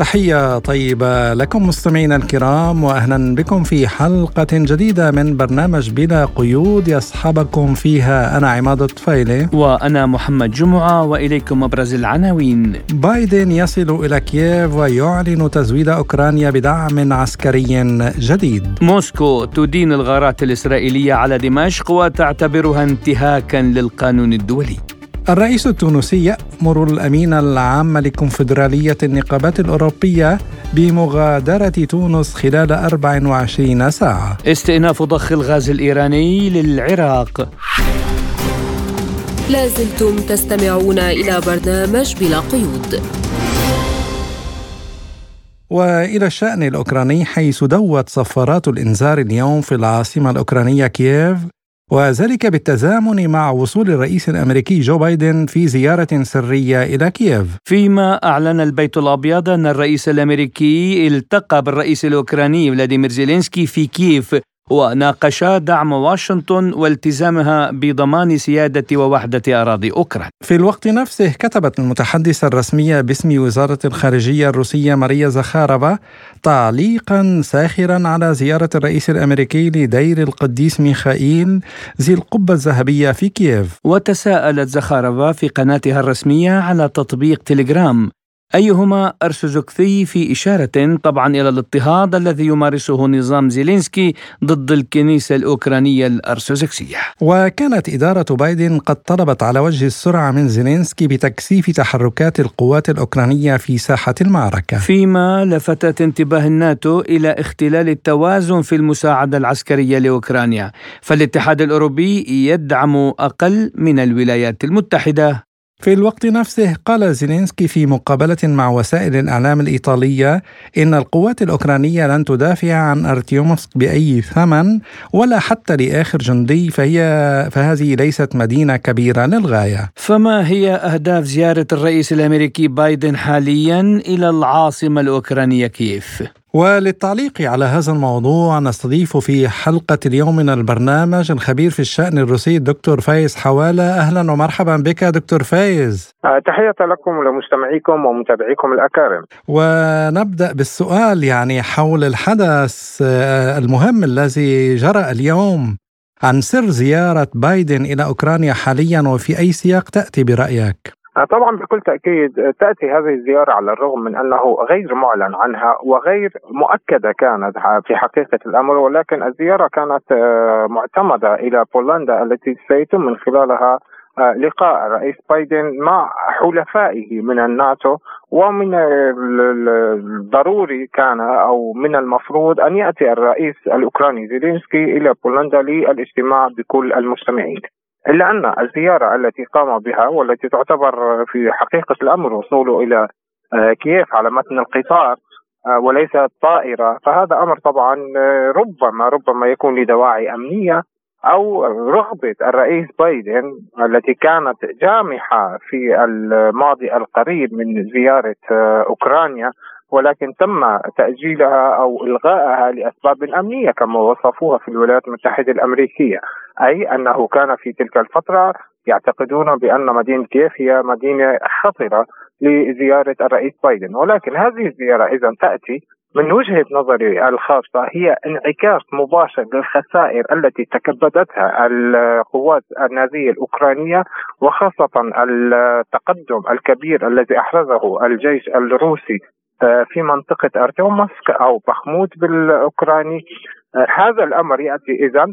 تحية طيبة لكم مستمعينا الكرام واهلا بكم في حلقة جديدة من برنامج بلا قيود يصحبكم فيها أنا عماد الطفيلي وأنا محمد جمعة وإليكم أبرز العناوين. بايدن يصل إلى كييف ويعلن تزويد أوكرانيا بدعم عسكري جديد. موسكو تدين الغارات الإسرائيلية على دمشق وتعتبرها انتهاكا للقانون الدولي. الرئيس التونسي يأمر الأمين العام لكونفدرالية النقابات الأوروبية بمغادرة تونس خلال 24 ساعة. استئناف ضخ الغاز الإيراني للعراق. لازلتم تستمعون إلى برنامج بلا قيود. وإلى الشأن الأوكراني حيث دوت صفارات الإنذار اليوم في العاصمة الأوكرانية كييف وذلك بالتزامن مع وصول الرئيس الأمريكي جو بايدن في زيارة سرية إلى كييف. فيما أعلن البيت الأبيض أن الرئيس الأمريكي التقى بالرئيس الأوكراني فلاديمير زيلينسكي في كييف وناقشا دعم واشنطن والتزامها بضمان سيادة ووحدة أراضي أوكرانيا في الوقت نفسه كتبت المتحدثة الرسمية باسم وزارة الخارجية الروسية ماريا زخارفا تعليقا ساخرا على زيارة الرئيس الأمريكي لدير القديس ميخائيل ذي القبة الذهبية في كييف. وتساءلت زخارفا في قناتها الرسمية على تطبيق تليجرام أيهما أرثوذكسي في إشارة طبعا إلى الاضطهاد الذي يمارسه نظام زيلينسكي ضد الكنيسة الأوكرانية الأرثوذكسية. وكانت إدارة بايدن قد طلبت على وجه السرعة من زيلينسكي بتكثيف تحركات القوات الأوكرانية في ساحة المعركة. فيما لفتت انتباه الناتو إلى اختلال التوازن في المساعدة العسكرية لأوكرانيا فالاتحاد الأوروبي يدعم أقل من الولايات المتحدة. في الوقت نفسه قال زيلينسكي في مقابلة مع وسائل الإعلام الإيطالية إن القوات الأوكرانية لن تدافع عن أرتيومسك بأي ثمن ولا حتى لآخر جندي فهي فهذه ليست مدينة كبيرة للغاية فما هي أهداف زيارة الرئيس الأمريكي بايدن حاليا إلى العاصمة الأوكرانية كييف؟ وللتعليق على هذا الموضوع نستضيف في حلقة اليوم من البرنامج الخبير في الشأن الروسي الدكتور فايز حوالة. أهلا ومرحبا بك دكتور فايز. آه، تحية لكم ولمستمعيكم ومتابعيكم الأكارم. ونبدأ بالسؤال يعني حول الحدث آه، المهم الذي جرى اليوم عن سر زيارة بايدن إلى أوكرانيا حاليا وفي أي سياق تأتي برأيك؟ آه، طبعا بكل تأكيد آه، تأتي هذه الزيارة على الرغم من أنه غير معلن عنها وغير مؤكدة كانت في حقيقة الأمر ولكن الزيارة كانت آه، معتمدة إلى بولندا التي سيتم من خلالها لقاء الرئيس بايدن مع حلفائه من الناتو ومن الضروري كان أو من المفروض أن يأتي الرئيس الأوكراني زيلينسكي إلى بولندا للاجتماع بكل المستمعين. إلا أن الزيارة التي قام بها والتي تعتبر في حقيقة الأمر وصوله إلى آه، كييف على متن القطار آه، وليس الطائره فهذا أمر طبعا آه، ربما ربما يكون لدواعي أمنية أو رغبة الرئيس بايدن التي كانت جامحة في الماضي القريب من زيارة أوكرانيا ولكن تم تأجيلها أو إلغائها لأسباب أمنية كما وصفوها في الولايات المتحدة الأمريكية أي أنه كان في تلك الفترة يعتقدون بأن مدينة كييف هي مدينة خطرة لزيارة الرئيس بايدن. ولكن هذه الزيارة إذا تأتي من وجهة نظري الخاصة هي انعكاس مباشر للخسائر التي تكبدتها القوات النازية الأوكرانية وخاصة التقدم الكبير الذي أحرزه الجيش الروسي في منطقة أرتيومسك أو بخموت بالأوكراني. آه، هذا الأمر يأتي إذا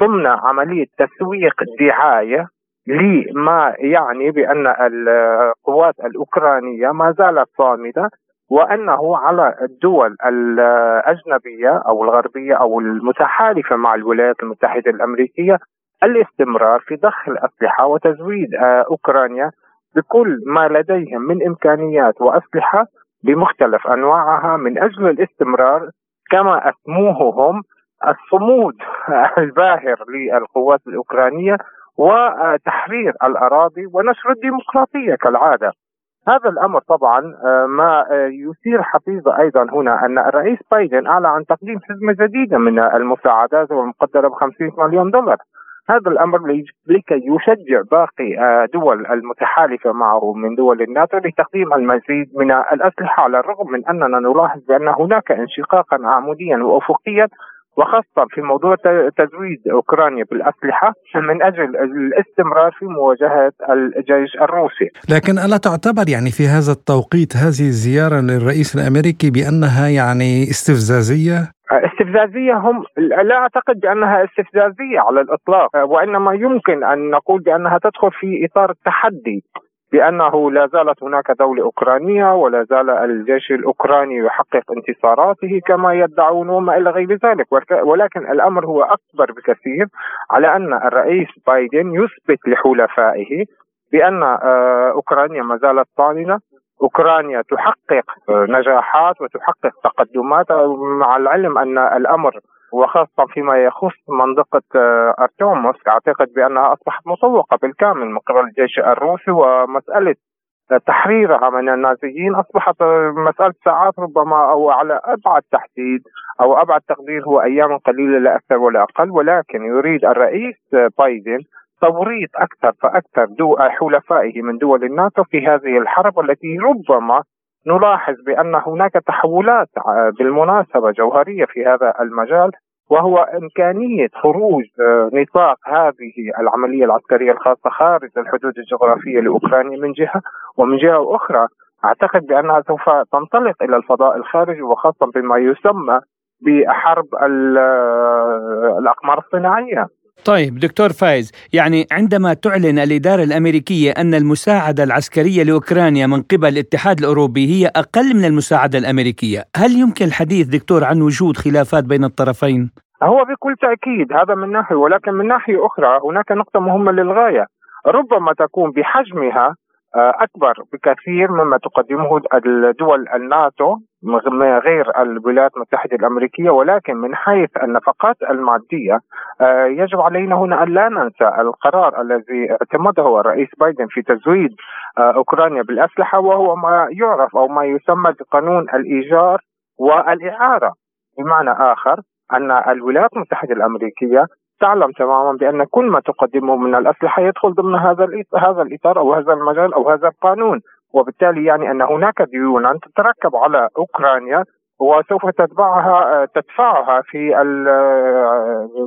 ضمن عملية تسويق دعاية لما يعني بأن القوات الأوكرانية ما زالت صامدة وأنه على الدول الأجنبية أو الغربية أو المتحالفة مع الولايات المتحدة الأمريكية الاستمرار في ضخ الأسلحة وتزويد آه، أوكرانيا بكل ما لديهم من إمكانيات وأسلحة بمختلف أنواعها من أجل الاستمرار كما اسموه هم الصمود الباهر للقوات الأوكرانية وتحرير الأراضي ونشر الديمقراطية كالعادة. هذا الأمر طبعا آه، ما يثير حفيظه أيضا هنا أن الرئيس بايدن أعلن عن تقديم حزمة جديدة من المساعدات والمقدرة ب 50 مليون دولار هذا الأمر لكي يشجع باقي آه، دول المتحالفة معه من دول الناتو لتقديم المزيد من الأسلحة على الرغم من أننا نلاحظ بأن هناك انشقاقا عموديا وافقيا وخاصة في موضوع تزويد أوكرانيا بالأسلحة من أجل الاستمرار في مواجهة الجيش الروسي لكن ألا تعتبر يعني في هذا التوقيت هذه الزيارة للرئيس الأمريكي بأنها يعني استفزازية؟ استفزازية هم لا أعتقد بأنها استفزازية على الإطلاق وإنما يمكن أن نقول بأنها تدخل في إطار التحدي بأنه لا زالت هناك دولة أوكرانية ولا زال الجيش الأوكراني يحقق انتصاراته كما يدعون وما إلى غير ذلك. ولكن الأمر هو أكبر بكثير على أن الرئيس بايدن يثبت لحلفائه بأن آه، أوكرانيا ما زالت طامنة. أوكرانيا تحقق نجاحات وتحقق تقدمات. مع العلم أن الأمر وخاصة فيما يخص منطقة آه، أرتوموسك أعتقد بأنها أصبحت مطوقة بالكامل من قبل الجيش الروسي ومسألة تحريرها من النازيين أصبحت آه، مسألة ساعات ربما أو على أبعد تحديد أو أبعد تقدير هو أيام قليلة لا أكثر ولا أقل ولكن يريد الرئيس بايدن توريط أكثر فأكثر دو حلفائه من دول الناتو في هذه الحرب التي ربما نلاحظ بأن هناك تحولات بالمناسبة جوهرية في هذا المجال وهو إمكانية خروج آه، نطاق هذه العملية العسكرية الخاصة خارج الحدود الجغرافية لأوكرانيا من جهة ومن جهة أخرى. أعتقد بأنها سوف تنطلق إلى الفضاء الخارجي وخاصة بما يسمى بحرب آه، الأقمار الصناعية. طيب دكتور فايز يعني عندما تعلن الإدارة الأمريكية أن المساعدة العسكرية لأوكرانيا من قبل الاتحاد الأوروبي هي أقل من المساعدة الأمريكية هل يمكن الحديث دكتور عن وجود خلافات بين الطرفين؟ هو بكل تأكيد هذا من ناحية ولكن من ناحية أخرى هناك نقطة مهمة للغاية ربما تكون بحجمها آه، أكبر بكثير مما تقدمه الدول الناتو غير الولايات المتحدة الأمريكية ولكن من حيث النفقات المادية آه، يجب علينا هنا أن لا ننسى القرار الذي اعتمده الرئيس بايدن في تزويد آه، أوكرانيا بالأسلحة وهو ما يعرف أو ما يسمى بقانون الإيجار والإعارة. بمعنى آخر أن الولايات المتحدة الأمريكية تعلم تماما بأن كل ما تقدمه من الأسلحة يدخل ضمن هذا هذا الإطار أو هذا المجال أو هذا القانون. وبالتالي يعني أن هناك ديونا تتركب على أوكرانيا وسوف تتبعها تدفعها في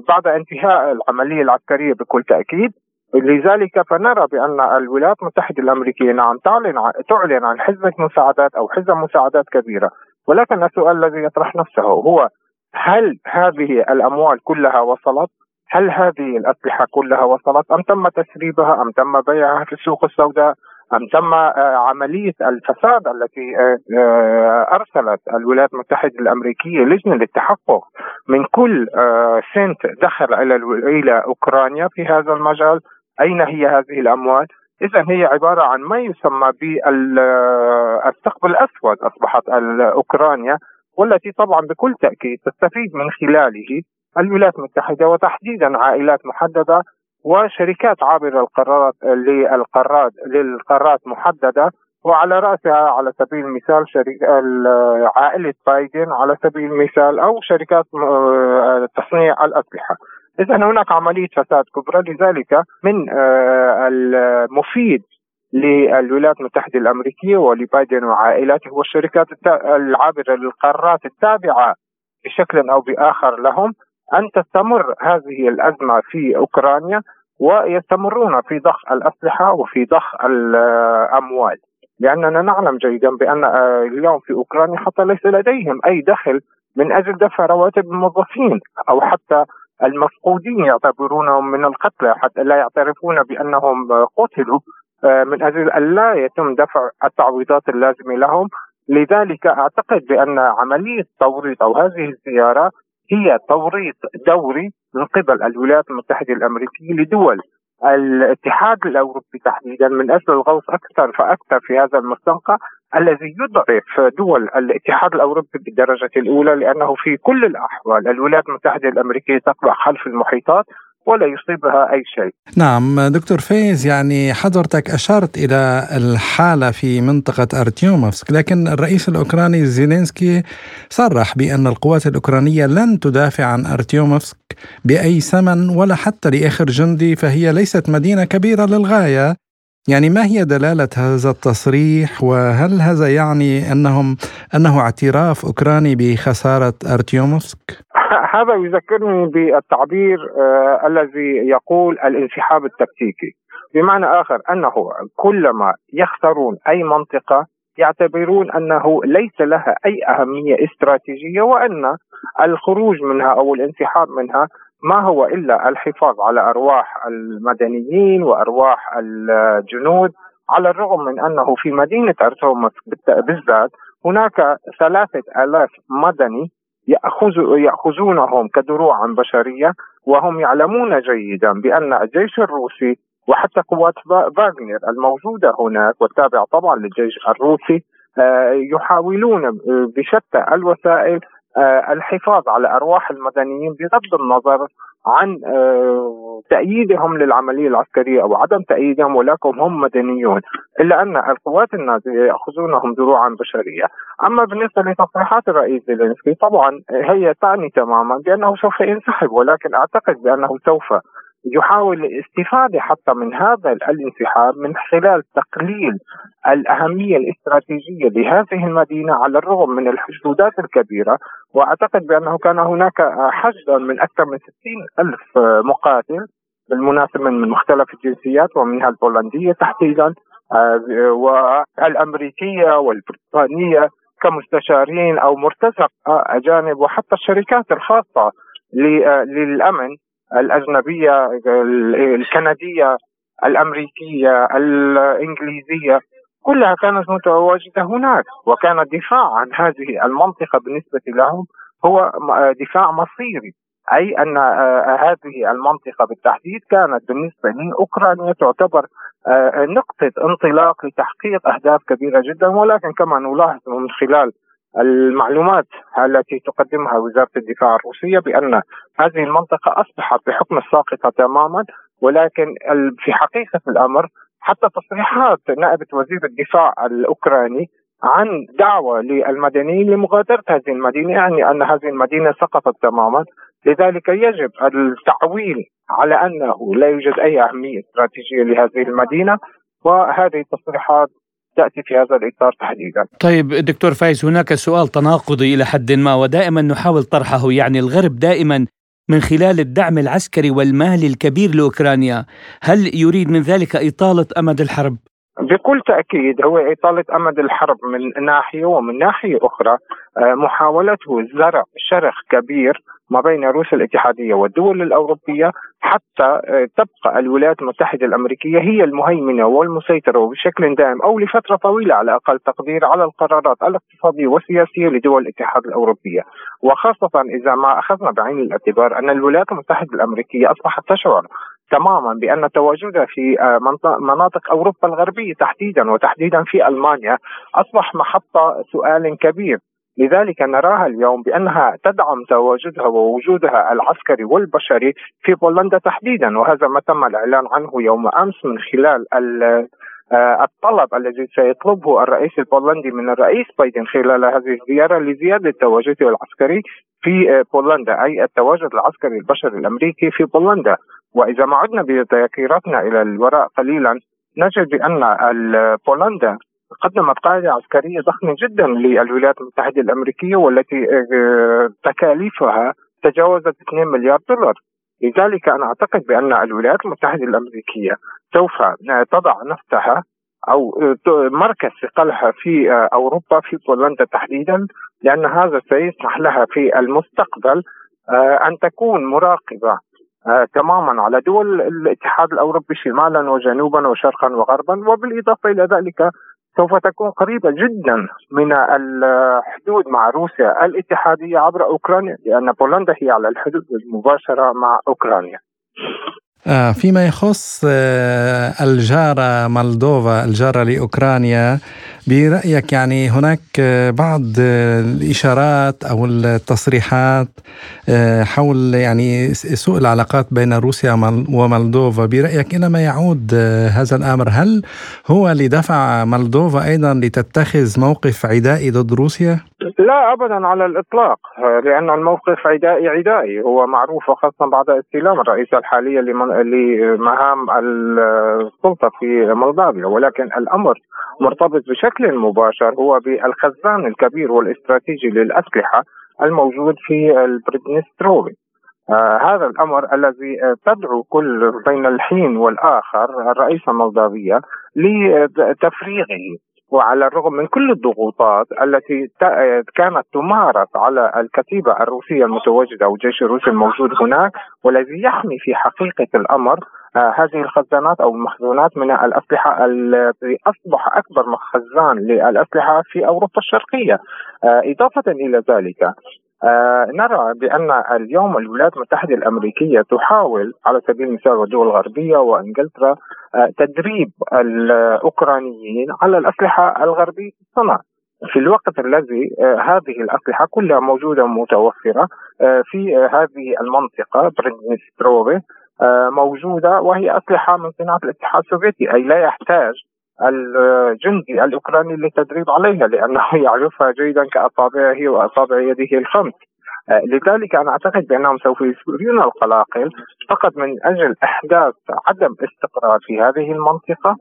بعد انتهاء العملية العسكرية بكل تأكيد. لذلك فنرى بأن الولايات المتحدة الأمريكية نعم تعلن تعلن عن حزمه مساعدات أو حزم مساعدات كبيرة. ولكن السؤال الذي يطرح نفسه هو هل هذه الأموال كلها وصلت؟ هل هذه الأسلحة كلها وصلت؟ أم تم تسريبها؟ أم تم بيعها في السوق السوداء؟ أم تم آه، عملية الفساد التي آه، آه، أرسلت الولايات المتحدة الأمريكية لجنة للتحقق من كل سنت دخل إلى إلى أوكرانيا في هذا المجال. أين هي هذه الأموال؟ إذا هي عبارة عن ما يسمى بالثقب الأسود أصبحت أوكرانيا والتي طبعا بكل تأكيد تستفيد من خلاله الولايات المتحدة وتحديدا عائلات محددة وشركات عابرة القرارات للقارات للقارات محددة. وعلى رأسها على سبيل المثال شركة عائلة بايدن على سبيل المثال أو شركات آه، تصنيع الأسلحة. إذا هناك عملية فساد كبرى. لذلك من آه، المفيد للولايات المتحدة الأمريكية ولبايدن وعائلته هو الشركات العابرة للقارات التابعة بشكل أو بآخر لهم أن تستمر هذه الأزمة في أوكرانيا ويستمرون في ضخ الأسلحة وفي ضخ الأموال. لأننا نعلم جيدا بأن اليوم في أوكرانيا حتى ليس لديهم أي دخل من أجل دفع رواتب الموظفين أو حتى المفقودين يعتبرونهم من القتلى حتى لا يعترفون بأنهم قتلوا آه، من أجل أن لا يتم دفع التعويضات اللازمة لهم. لذلك أعتقد بأن عملية توريط أو هذه الزيارة هي توريط دوري من قبل الولايات المتحدة الأمريكية لدول الاتحاد الأوروبي تحديدا من أجل الغوص أكثر فأكثر في هذا المستنقع الذي يضعف دول الاتحاد الأوروبي بالدرجة الأولى لأنه في كل الأحوال الولايات المتحدة الأمريكية تقع خلف المحيطات. ولا يصيبها أي شيء. نعم دكتور فايز يعني حضرتك أشرت إلى الحالة في منطقة أرتيوموفسك لكن الرئيس الأوكراني زيلينسكي صرح بأن القوات الأوكرانية لن تدافع عن أرتيوموفسك بأي ثمن ولا حتى لآخر جندي فهي ليست مدينة كبيرة للغاية. يعني ما هي دلالة هذا التصريح؟ وهل هذا يعني أنهم أنه اعتراف أوكراني بخسارة أرتيوموفسك؟ هذا يذكرني بالتعبير آه الذي يقول الانسحاب التكتيكي. بمعنى آخر أنه كلما يخسرون أي منطقة يعتبرون أنه ليس لها أي أهمية استراتيجية وأن الخروج منها أو الانسحاب منها ما هو إلا الحفاظ على أرواح المدنيين وأرواح الجنود. على الرغم من أنه في مدينة أرتومس بالذات هناك ثلاثة آلاف مدني يأخذ يأخذونهم كدروعا بشرية وهم يعلمون جيدا بأن الجيش الروسي وحتى قوات فاغنر الموجودة هناك والتابعة طبعا للجيش الروسي آه، يحاولون بشتى الوسائل آه، الحفاظ على أرواح المدنيين بغض النظر عن آه، تأييدهم للعملية العسكرية أو عدم تأييدهم ولكن هم مدنيون إلا أن القوات النازية يأخذونهم دروعا بشرية. أما بالنسبة لتصريحات الرئيس زيلينسكي طبعا هي تعني تماما بأنه سوف ينسحب ولكن أعتقد بأنه سوف يحاول الاستفادة حتى من هذا الانسحاب من خلال تقليل الأهمية الاستراتيجية لهذه المدينة على الرغم من الحشودات الكبيرة وأعتقد بأنه كان هناك حشد من أكثر من 60 ألف مقاتل بالمناسبة من مختلف الجنسيات ومنها البولندية تحديدا آه، والأمريكية والبريطانية كمستشارين أو مرتزقة أجانب وحتى الشركات الخاصة للأمن الأجنبية الكندية الأمريكية الإنجليزية. كلها كانت متواجدة هناك وكان الدفاع عن هذه المنطقة بالنسبة لهم هو دفاع مصيري. أي أن آه، هذه المنطقة بالتحديد كانت بالنسبة لأوكرانيا تعتبر آه، نقطة انطلاق لتحقيق أهداف كبيرة جدا ولكن كما نلاحظ من خلال المعلومات التي تقدمها وزارة الدفاع الروسية بأن هذه المنطقة أصبحت بحكم الساقطة تماما ولكن في حقيقة الأمر حتى تصريحات نائبة وزير الدفاع الأوكراني عن دعوة للمدنيين لمغادرة هذه المدينة يعني أن هذه المدينة سقطت تماما لذلك يجب التعويل على أنه لا يوجد أي أهمية استراتيجية لهذه المدينة وهذه التصريحات تأتي في هذا الإطار تحديدا. طيب دكتور فايز هناك سؤال تناقضي إلى حد ما ودائما نحاول طرحه يعني الغرب دائما من خلال الدعم العسكري والمالي الكبير لأوكرانيا، هل يريد من ذلك إطالة أمد الحرب؟ بكل تأكيد هو إطالة أمد الحرب من ناحية ومن ناحية أخرى آه، محاولته زرع شرخ كبير ما بين روسيا الاتحادية والدول الأوروبية حتى آه، تبقى الولايات المتحدة الأمريكية هي المهيمنة والمسيطرة وبشكل دائم أو لفترة طويلة على أقل تقدير على القرارات الاقتصادية والسياسية لدول الاتحاد الأوروبية. وخاصة إذا ما أخذنا بعين الاعتبار أن الولايات المتحدة الأمريكية أصبحت تشعر تماما بأن تواجدها في آه، مناطق أوروبا الغربية تحديدا وتحديدا في ألمانيا أصبح محطه سؤال كبير. لذلك نراها اليوم بأنها تدعم تواجدها ووجودها العسكري والبشري في بولندا تحديدا وهذا ما تم الإعلان عنه يوم أمس من خلال آه، الطلب الذي سيطلبه الرئيس البولندي من الرئيس بايدن خلال هذه الزيارة لزيادة تواجده العسكري في آه، بولندا أي التواجد العسكري البشري الأمريكي في بولندا. وإذا ما عدنا بذاكرتنا إلى الوراء قليلا نجد بأن بولندا قدمت قاعدة عسكرية ضخمة جدا للولايات المتحدة الأمريكية والتي آه، تكاليفها تجاوزت 2 مليار دولار. لذلك أنا أعتقد بأن الولايات المتحدة الأمريكية سوف تضع نفسها أو آه، مركز ثقلها في آه، أوروبا في بولندا تحديدا لأن هذا سيسمح لها في المستقبل أن تكون مراقبة تماما على دول الاتحاد الأوروبي شمالا وجنوبا وشرقا وغربا وبالإضافة إلى ذلك سوف تكون قريبة جدا من الحدود مع روسيا الاتحادية عبر أوكرانيا لأن بولندا هي على الحدود المباشرة مع أوكرانيا. فيما يخص آه الجارة مالدوفا الجارة لأوكرانيا برأيك يعني هناك آه بعض آه الإشارات أو التصريحات آه حول يعني سوء العلاقات بين روسيا ومالدوفا برأيك إلى ما يعود آه هذا الأمر هل هو لدفع مالدوفا أيضا لتتخذ موقف عدائي ضد روسيا؟ لا ابدا على الإطلاق لأن الموقف عدائي عدائي. هو معروف وخاصه بعد استلام الرئيسه الحاليه لمهام السلطة في مولدافيا. ولكن الأمر مرتبط بشكل مباشر هو بالخزان الكبير والاستراتيجي للأسلحة الموجود في البريدنستروفي آه هذا الأمر الذي تدعو كل بين الحين والآخر الرئيسه المولدافية لتفريغه. وعلى الرغم من كل الضغوطات التي كانت تمارس على الكتيبة الروسية المتواجدة أو الجيش الروسي الموجود هناك والذي يحمي في حقيقة الأمر آه هذه الخزانات أو المخزونات من الأسلحة التي أصبح أكبر خزان للأسلحة في أوروبا الشرقية. آه إضافة إلى ذلك نرى بأن اليوم الولايات المتحدة الأمريكية تحاول على سبيل المثال والدول الغربية وإنجلترا آه تدريب الأوكرانيين على الأسلحة الغربية الصنع في الوقت الذي آه هذه الأسلحة كلها موجودة ومتوفره آه، في هذه المنطقة بريدنيستروفيه آه، موجودة وهي أسلحة من صناعة الاتحاد السوفيتي أي لا يحتاج الجندي الأوكراني للتدريب عليها لأنه يعرفها جيدا كاصابعه واصابع يده الخمس. آه، لذلك أنا أعتقد بأنهم سوف يثيرون القلاقل فقط من أجل إحداث عدم استقرار في هذه المنطقة.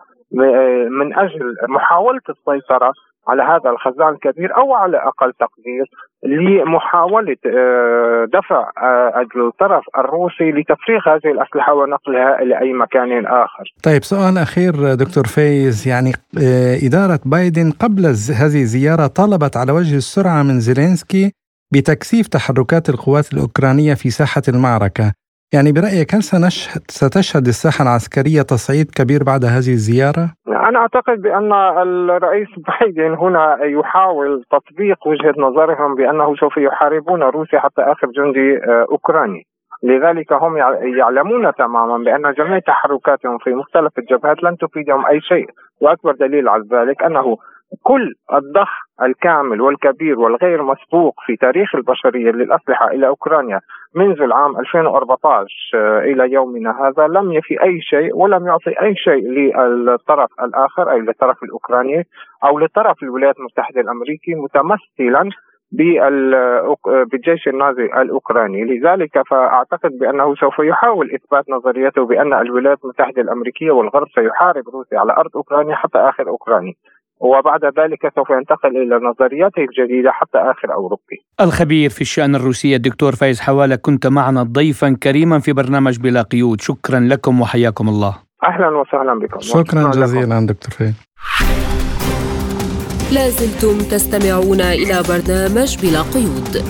من أجل محاولة السيطرة على هذا الخزان الكبير أو على أقل تقدير لمحاولة آه، دفع آه، الطرف الروسي لتفريغ هذه الأسلحة ونقلها إلى اي مكان آخر. طيب سؤال أخير دكتور فايز يعني آه، إدارة بايدن قبل هذه الزيارة طلبت على وجه السرعة من زيلينسكي بتكثيف تحركات القوات الأوكرانية في ساحة المعركة. يعني برأيك هل سنشهد ستشهد الساحة العسكرية تصعيد كبير بعد هذه الزيارة؟ أنا أعتقد بأن الرئيس بايدن هنا يحاول تطبيق وجهة نظرهم بأنه سوف يحاربون روسيا حتى آخر جندي آه، أوكراني لذلك هم يعلمون تماما بأن جميع تحركاتهم في مختلف الجبهات لن تفيدهم أي شيء وأكبر دليل على ذلك أنه كل الضخ الكامل والكبير والغير مسبوق في تاريخ البشرية للأسلحة إلى أوكرانيا منذ العام 2014 آه، إلى يومنا هذا لم يفي أي شيء ولم يعطي أي شيء للطرف الآخر أي للطرف الأوكراني أو لطرف الولايات المتحدة الأمريكي متمثلا بالجيش النازي الأوكراني، لذلك فأعتقد بأنه سوف يحاول إثبات نظريته بأن الولايات المتحدة الأمريكية والغرب سيحارب روسيا على أرض أوكرانيا حتى آخر أوكراني. وبعد ذلك سوف ينتقل إلى نظرياته الجديدة حتى آخر أوروبي. الخبير في الشأن الروسي الدكتور فايز حوالة كنت معنا ضيفا كريما في برنامج بلا قيود، شكرا لكم وحياكم الله. أهلا وسهلا بكم. شكرا جزيلا دكتور فايز. لازلتم تستمعون إلى برنامج بلا قيود.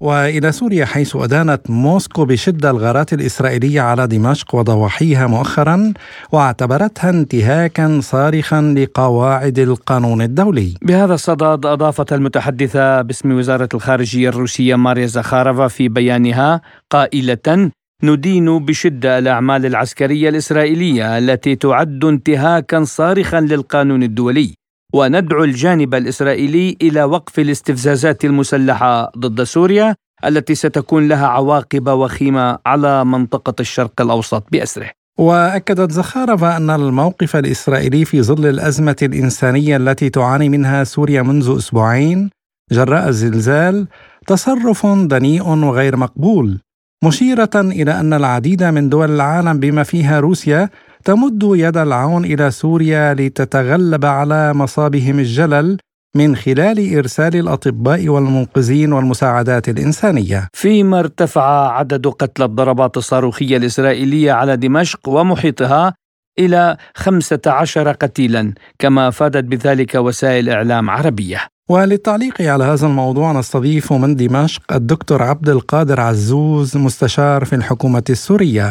وإلى سوريا حيث أدانت موسكو بشدة الغارات الإسرائيلية على دمشق وضواحيها مؤخرا واعتبرتها انتهاكا صارخا لقواعد القانون الدولي. بهذا الصدد أضافت المتحدثة باسم وزارة الخارجية الروسية ماريا زخارفا في بيانها قائلة ندين بشدة الأعمال العسكرية الإسرائيلية التي تعد انتهاكا صارخا للقانون الدولي وندعو الجانب الإسرائيلي إلى وقف الاستفزازات المسلحة ضد سوريا التي ستكون لها عواقب وخيمة على منطقة الشرق الأوسط بأسره. وأكدت زخارفا أن الموقف الإسرائيلي في ظل الأزمة الإنسانية التي تعاني منها سوريا منذ أسبوعين جراء الزلزال تصرف دنيء وغير مقبول مشيرة إلى أن العديد من دول العالم بما فيها روسيا تمد يد العون إلى سوريا لتتغلب على مصابهم الجلل من خلال إرسال الأطباء والمنقذين والمساعدات الإنسانية. فيما ارتفع عدد قتلى الضربات الصاروخية الإسرائيلية على دمشق ومحيطها إلى 15 قتيلا، كما افادت بذلك وسائل إعلام عربية. وللتعليق على هذا الموضوع نستضيف من دمشق الدكتور عبد القادر عزوز مستشار في الحكومة السورية.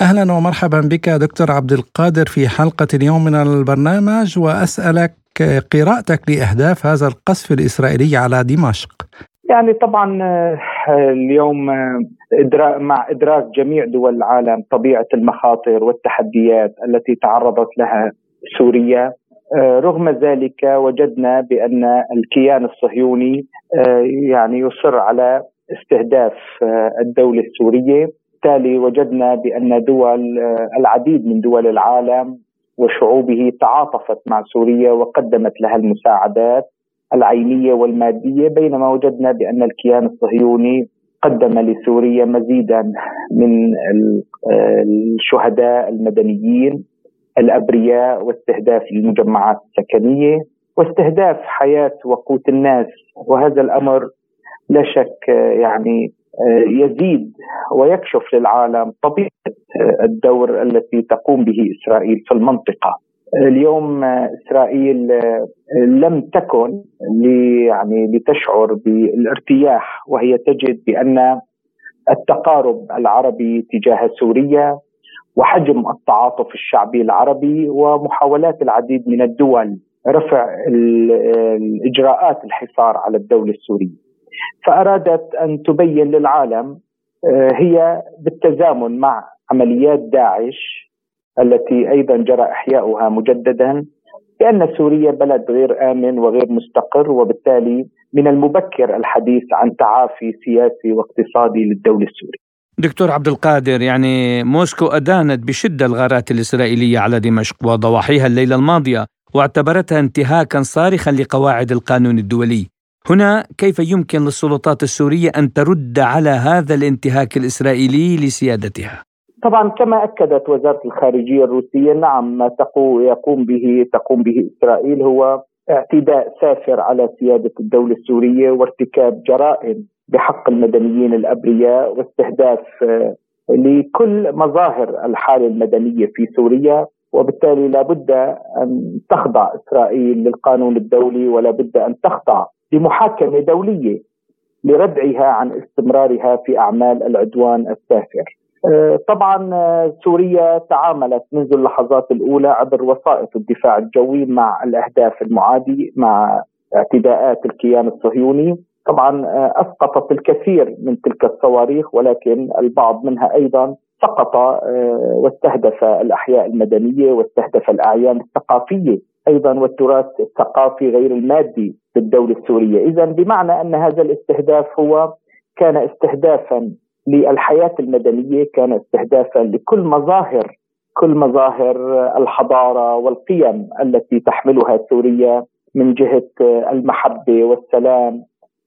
أهلا ومرحبا بك دكتور عبد القادر في حلقة اليوم من البرنامج وأسألك قراءتك لأهداف هذا القصف الإسرائيلي على دمشق. يعني طبعا آه، اليوم آه، مع إدراك جميع دول العالم طبيعة المخاطر والتحديات التي تعرضت لها سوريا رغم ذلك وجدنا بأن الكيان الصهيوني آه، يعني يصر على استهداف آه، الدولة السورية. بالتالي وجدنا بأن دول العديد من دول العالم وشعوبه تعاطفت مع سوريا وقدمت لها المساعدات العينية والمادية. بينما وجدنا بأن الكيان الصهيوني قدم لسوريا مزيدا من الشهداء المدنيين. الأبرياء واستهداف المجمعات السكنية واستهداف حياة وقوت الناس وهذا الأمر لا شك يعني يزيد ويكشف للعالم طبيعة الدور التي تقوم به إسرائيل في المنطقة. اليوم إسرائيل لم تكن يعني لتشعر بالارتياح وهي تجد بأن التقارب العربي تجاه سوريا وحجم التعاطف الشعبي العربي ومحاولات العديد من الدول رفع الاجراءات الحصار على الدولة السورية. فأرادت أن تبين للعالم آه، هي بالتزامن مع عمليات داعش التي أيضا جرى إحياؤها مجددا بأن سوريا بلد غير آمن وغير مستقر وبالتالي من المبكر الحديث عن تعافي سياسي واقتصادي للدولة السورية. دكتور عبد القادر يعني موسكو أدانت بشدة الغارات الإسرائيلية على دمشق وضواحيها الليلة الماضية واعتبرتها انتهاكا صارخا لقواعد القانون الدولي هنا كيف يمكن للسلطات السورية أن ترد على هذا الانتهاك الإسرائيلي لسيادتها؟ طبعا كما أكدت وزارة الخارجية الروسية نعم ما يقوم به تقوم به إسرائيل هو اعتداء سافر على سيادة الدولة السورية وارتكاب جرائم بحق المدنيين الأبرياء واستهداف آه، لكل مظاهر الحالة المدنية في سوريا وبالتالي لابد أن تخضع إسرائيل للقانون الدولي ولا بد أن تخضع لمحاكمة دولية لردعها عن استمرارها في أعمال العدوان السافر. آه، طبعا آه، سوريا تعاملت منذ اللحظات الأولى عبر وسائط الدفاع الجوي مع الأهداف المعادي مع اعتداءات الكيان الصهيوني طبعا آه، اسقطت الكثير من تلك الصواريخ ولكن البعض منها أيضا سقط واستهدف الأحياء المدنية واستهدف الأعيان الثقافية أيضا والتراث الثقافي غير المادي للدوله السورية، اذا بمعنى أن هذا الاستهداف هو كان استهدافا للحياة المدنية، كان استهدافا لكل مظاهر كل مظاهر الحضارة والقيم التي تحملها سوريا من جهة المحبة والسلام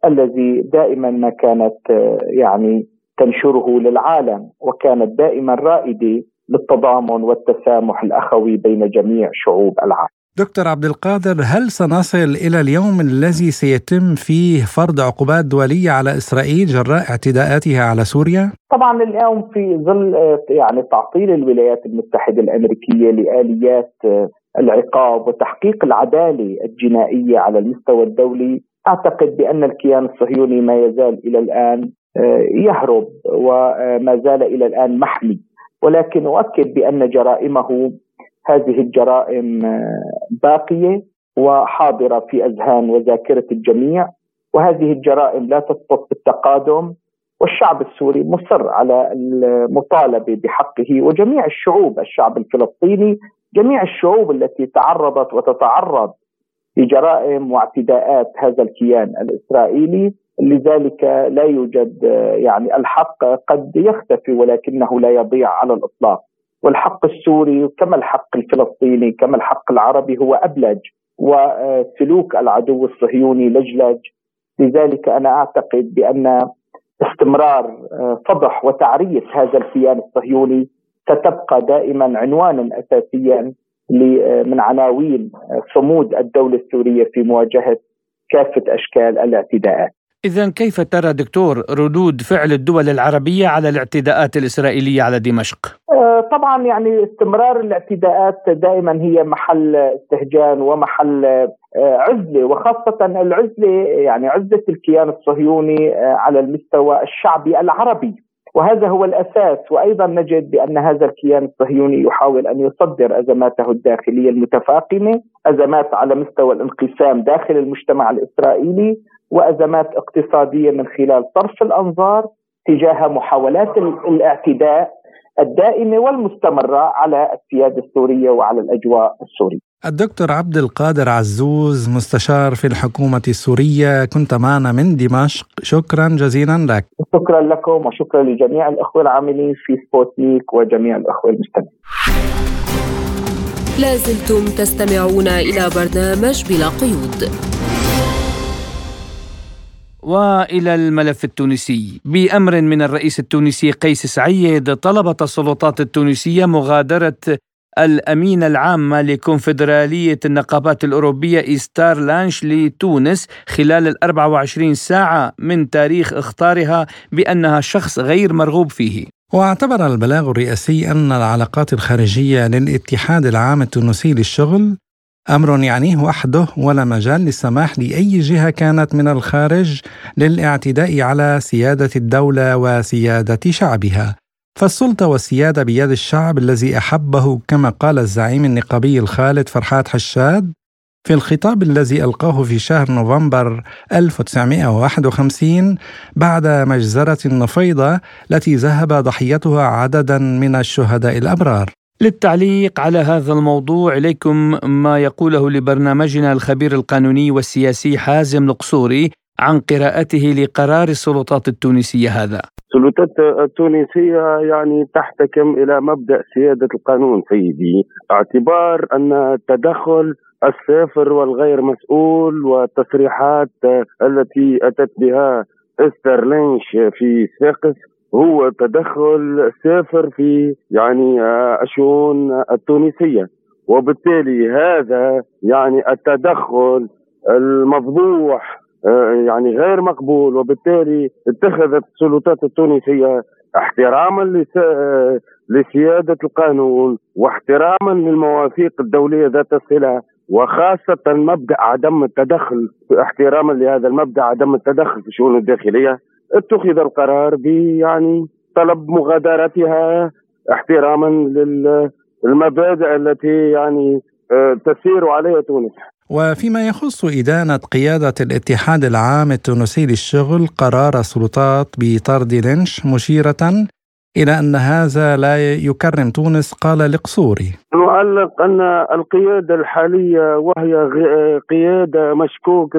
الذي دائما ما كانت يعني تنشره للعالم وكانت دائما رائدة للتضامن والتسامح الأخوي بين جميع شعوب العالم. دكتور عبد القادر هل سنصل إلى اليوم الذي سيتم فيه فرض عقوبات دولية على إسرائيل جراء اعتداءاتها على سوريا؟ طبعا اليوم في ظل يعني تعطيل الولايات المتحدة الأمريكية لآليات العقاب وتحقيق العدالة الجنائية على المستوى الدولي أعتقد بأن الكيان الصهيوني ما يزال إلى الآن يهرب وما زال إلى الآن محمي. ولكن أؤكد بأن جرائمه هذه الجرائم باقية وحاضرة في أذهان وذاكرة الجميع. وهذه الجرائم لا تسقط بالتقادم والشعب السوري مصر على المطالبة بحقه وجميع الشعوب الشعب الفلسطيني جميع الشعوب التي تعرضت وتتعرض لجرائم واعتداءات هذا الكيان الإسرائيلي لذلك لا يوجد يعني الحق قد يختفي ولكنه لا يضيع على الإطلاق. والحق السوري كما الحق الفلسطيني كما الحق العربي هو أبلج وسلوك العدو الصهيوني لجلج. لذلك أنا أعتقد بأن استمرار فضح وتعريف هذا الكيان الصهيوني ستبقى دائما عنوانا اساسيا من عناوين صمود الدولة السورية في مواجهة كافة أشكال الاعتداءات. إذا كيف ترى دكتور ردود فعل الدول العربية على الاعتداءات الإسرائيلية على دمشق؟ آه، طبعا يعني استمرار الاعتداءات دائما هي محل استهجان ومحل آه، عزلة وخاصة العزلة يعني عزلة الكيان الصهيوني آه، على المستوى الشعبي العربي وهذا هو الأساس وأيضا نجد بأن هذا الكيان الصهيوني يحاول أن يصدر أزماته الداخلية المتفاقمة، أزمات على مستوى الانقسام داخل المجتمع الإسرائيلي وأزمات اقتصادية من خلال صرف الأنظار تجاه محاولات الاعتداء الدائمة والمستمرة على السيادة السورية وعلى الأجواء السورية. الدكتور عبد القادر عزوز مستشار في الحكومة السورية كنت معنا من دمشق شكرا جزيلا لك. شكرا لكم وشكرا لجميع الأخوة العاملين في سبوتنيك وجميع الأخوة المستمعين. لازلتم تستمعون إلى برنامج بلا قيود. وإلى الملف التونسي بأمر من الرئيس التونسي قيس سعيد طلبت السلطات التونسية مغادرة الأمينة العامة لكونفدرالية النقابات الأوروبية إيستار لانش لتونس خلال ال 24 ساعة من تاريخ إخطارها بأنها شخص غير مرغوب فيه. واعتبر البلاغ الرئاسي أن العلاقات الخارجية للاتحاد العام التونسي للشغل أمر يعنيه وحده ولا مجال للسماح لأي جهة كانت من الخارج للاعتداء على سيادة الدولة وسيادة شعبها. فالسلطة والسيادة بيد الشعب الذي أحبه كما قال الزعيم النقابي الخالد فرحات حشاد في الخطاب الذي ألقاه في شهر نوفمبر 1951 بعد مجزرة النفيضة التي ذهب ضحيتها عددا من الشهداء الأبرار. للتعليق على هذا الموضوع إليكم ما يقوله لبرنامجنا الخبير القانوني والسياسي حازم القصوري عن قراءته لقرار السلطات التونسية هذا. السلطات التونسية يعني تحتكم إلى مبدأ سيادة القانون سيدي. اعتبار أن التدخل السافر والغير مسؤول والتصريحات التي أتت بها استر لينش في ساقس هو تدخل سافر في يعني الشؤون التونسية. وبالتالي هذا يعني التدخل المفضوح يعني غير مقبول وبالتالي اتخذت السلطات التونسية احتراما آه، لسيادة القانون واحتراما للمواثيق الدولية ذات الصله وخاصة مبدأ عدم التدخل احتراما لهذا المبدأ عدم التدخل في الشؤون الداخلية. اتخذ القرار يعني طلب مغادرتها احتراما للمبادئ التي يعني آه، تسير عليها تونس. وفيما يخص إدانة قيادة الاتحاد العام التونسي للشغل قرار السلطات بطرد لينش مشيرة إلى أن هذا لا يكرم تونس قال القصوري نعلق أن القيادة الحالية وهي قيادة مشكوك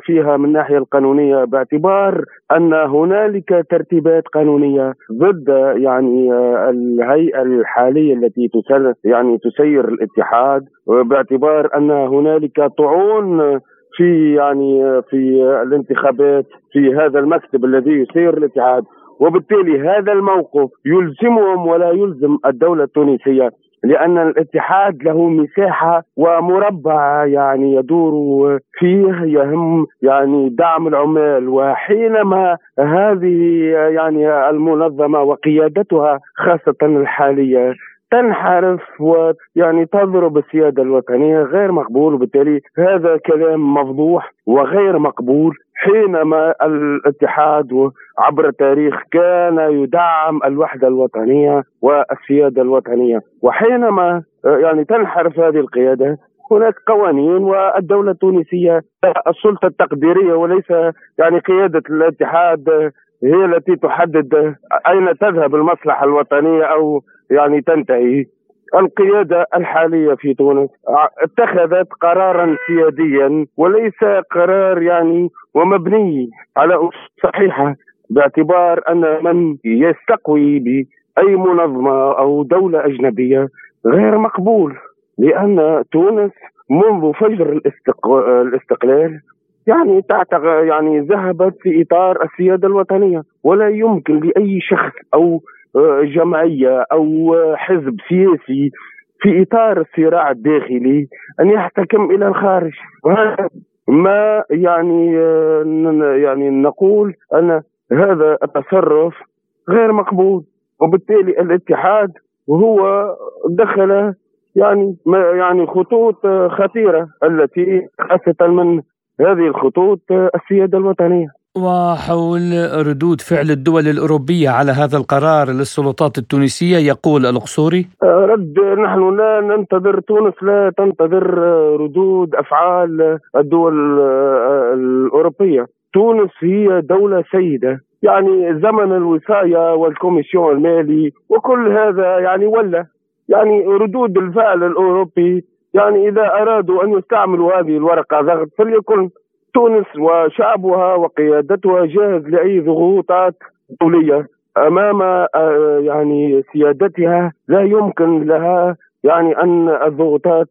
فيها من الناحية القانونية باعتبار أن هنالك ترتيبات قانونية ضد يعني الهيئة الحالية التي يعني تسير الاتحاد باعتبار أن هنالك طعون في يعني في الانتخابات في هذا المكتب الذي يسير الاتحاد. وبالتالي هذا الموقف يلزمهم ولا يلزم الدولة التونسية لأن الاتحاد له مساحة ومربع يعني يدور فيه يهم يعني دعم العمال. وحينما هذه يعني المنظمة وقيادتها خاصة الحالية تنحرف ويعني تضرب السيادة الوطنية غير مقبول وبالتالي هذا كلام مفضوح وغير مقبول حينما الاتحاد عبر التاريخ كان يدعم الوحدة الوطنية والسيادة الوطنية. وحينما يعني تنحرف هذه القيادة هناك قوانين والدولة التونسية السلطة التقديرية وليس يعني قيادة الاتحاد هي التي تحدد أين تذهب المصلحة الوطنية أو يعني تنتهي القيادة الحالية في تونس. اتخذت قرارا سياديا وليس قرار يعني ومبني على صحيحة باعتبار أن من يستقوي بأي منظمة أو دولة أجنبية غير مقبول لأن تونس منذ فجر الاستقلال يعني تعتق يعني ذهبت في إطار السيادة الوطنية ولا يمكن لأي شخص أو جمعية أو حزب سياسي في إطار الصراع الداخلي أن يحتكم إلى الخارج. ما يعني يعني نقول أن هذا التصرف غير مقبول وبالتالي الاتحاد وهو دخل يعني يعني خطوط خطيرة التي خاصة من هذه الخطوط السيادة الوطنية. وحول ردود فعل الدول الأوروبية على هذا القرار للسلطات التونسية يقول القصوري رد نحن لا ننتظر تونس لا تنتظر ردود أفعال الدول الأوروبية. تونس هي دولة سيدة. يعني زمن الوصاية والكوميسيون المالي وكل هذا يعني ولى. يعني ردود الفعل الأوروبي يعني إذا أرادوا أن يستعملوا هذه الورقة ضغط فليكن تونس وشعبها وقيادتها جاهز لأي ضغوطات دولية أمام آه، يعني سيادتها لا يمكن لها يعني أن الضغوطات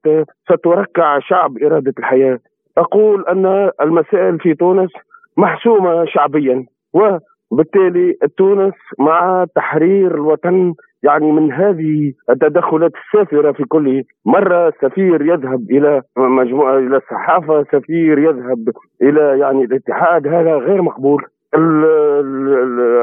ستركع شعب إرادة الحياة. أقول أن المسائل في تونس محسومة شعبيا وبالتالي تونس مع تحرير الوطن يعني من هذه التدخلات السافرة في كل مرة سفير يذهب إلى مجموعة إلى الصحافه سفير يذهب إلى يعني الاتحاد هذا غير مقبول.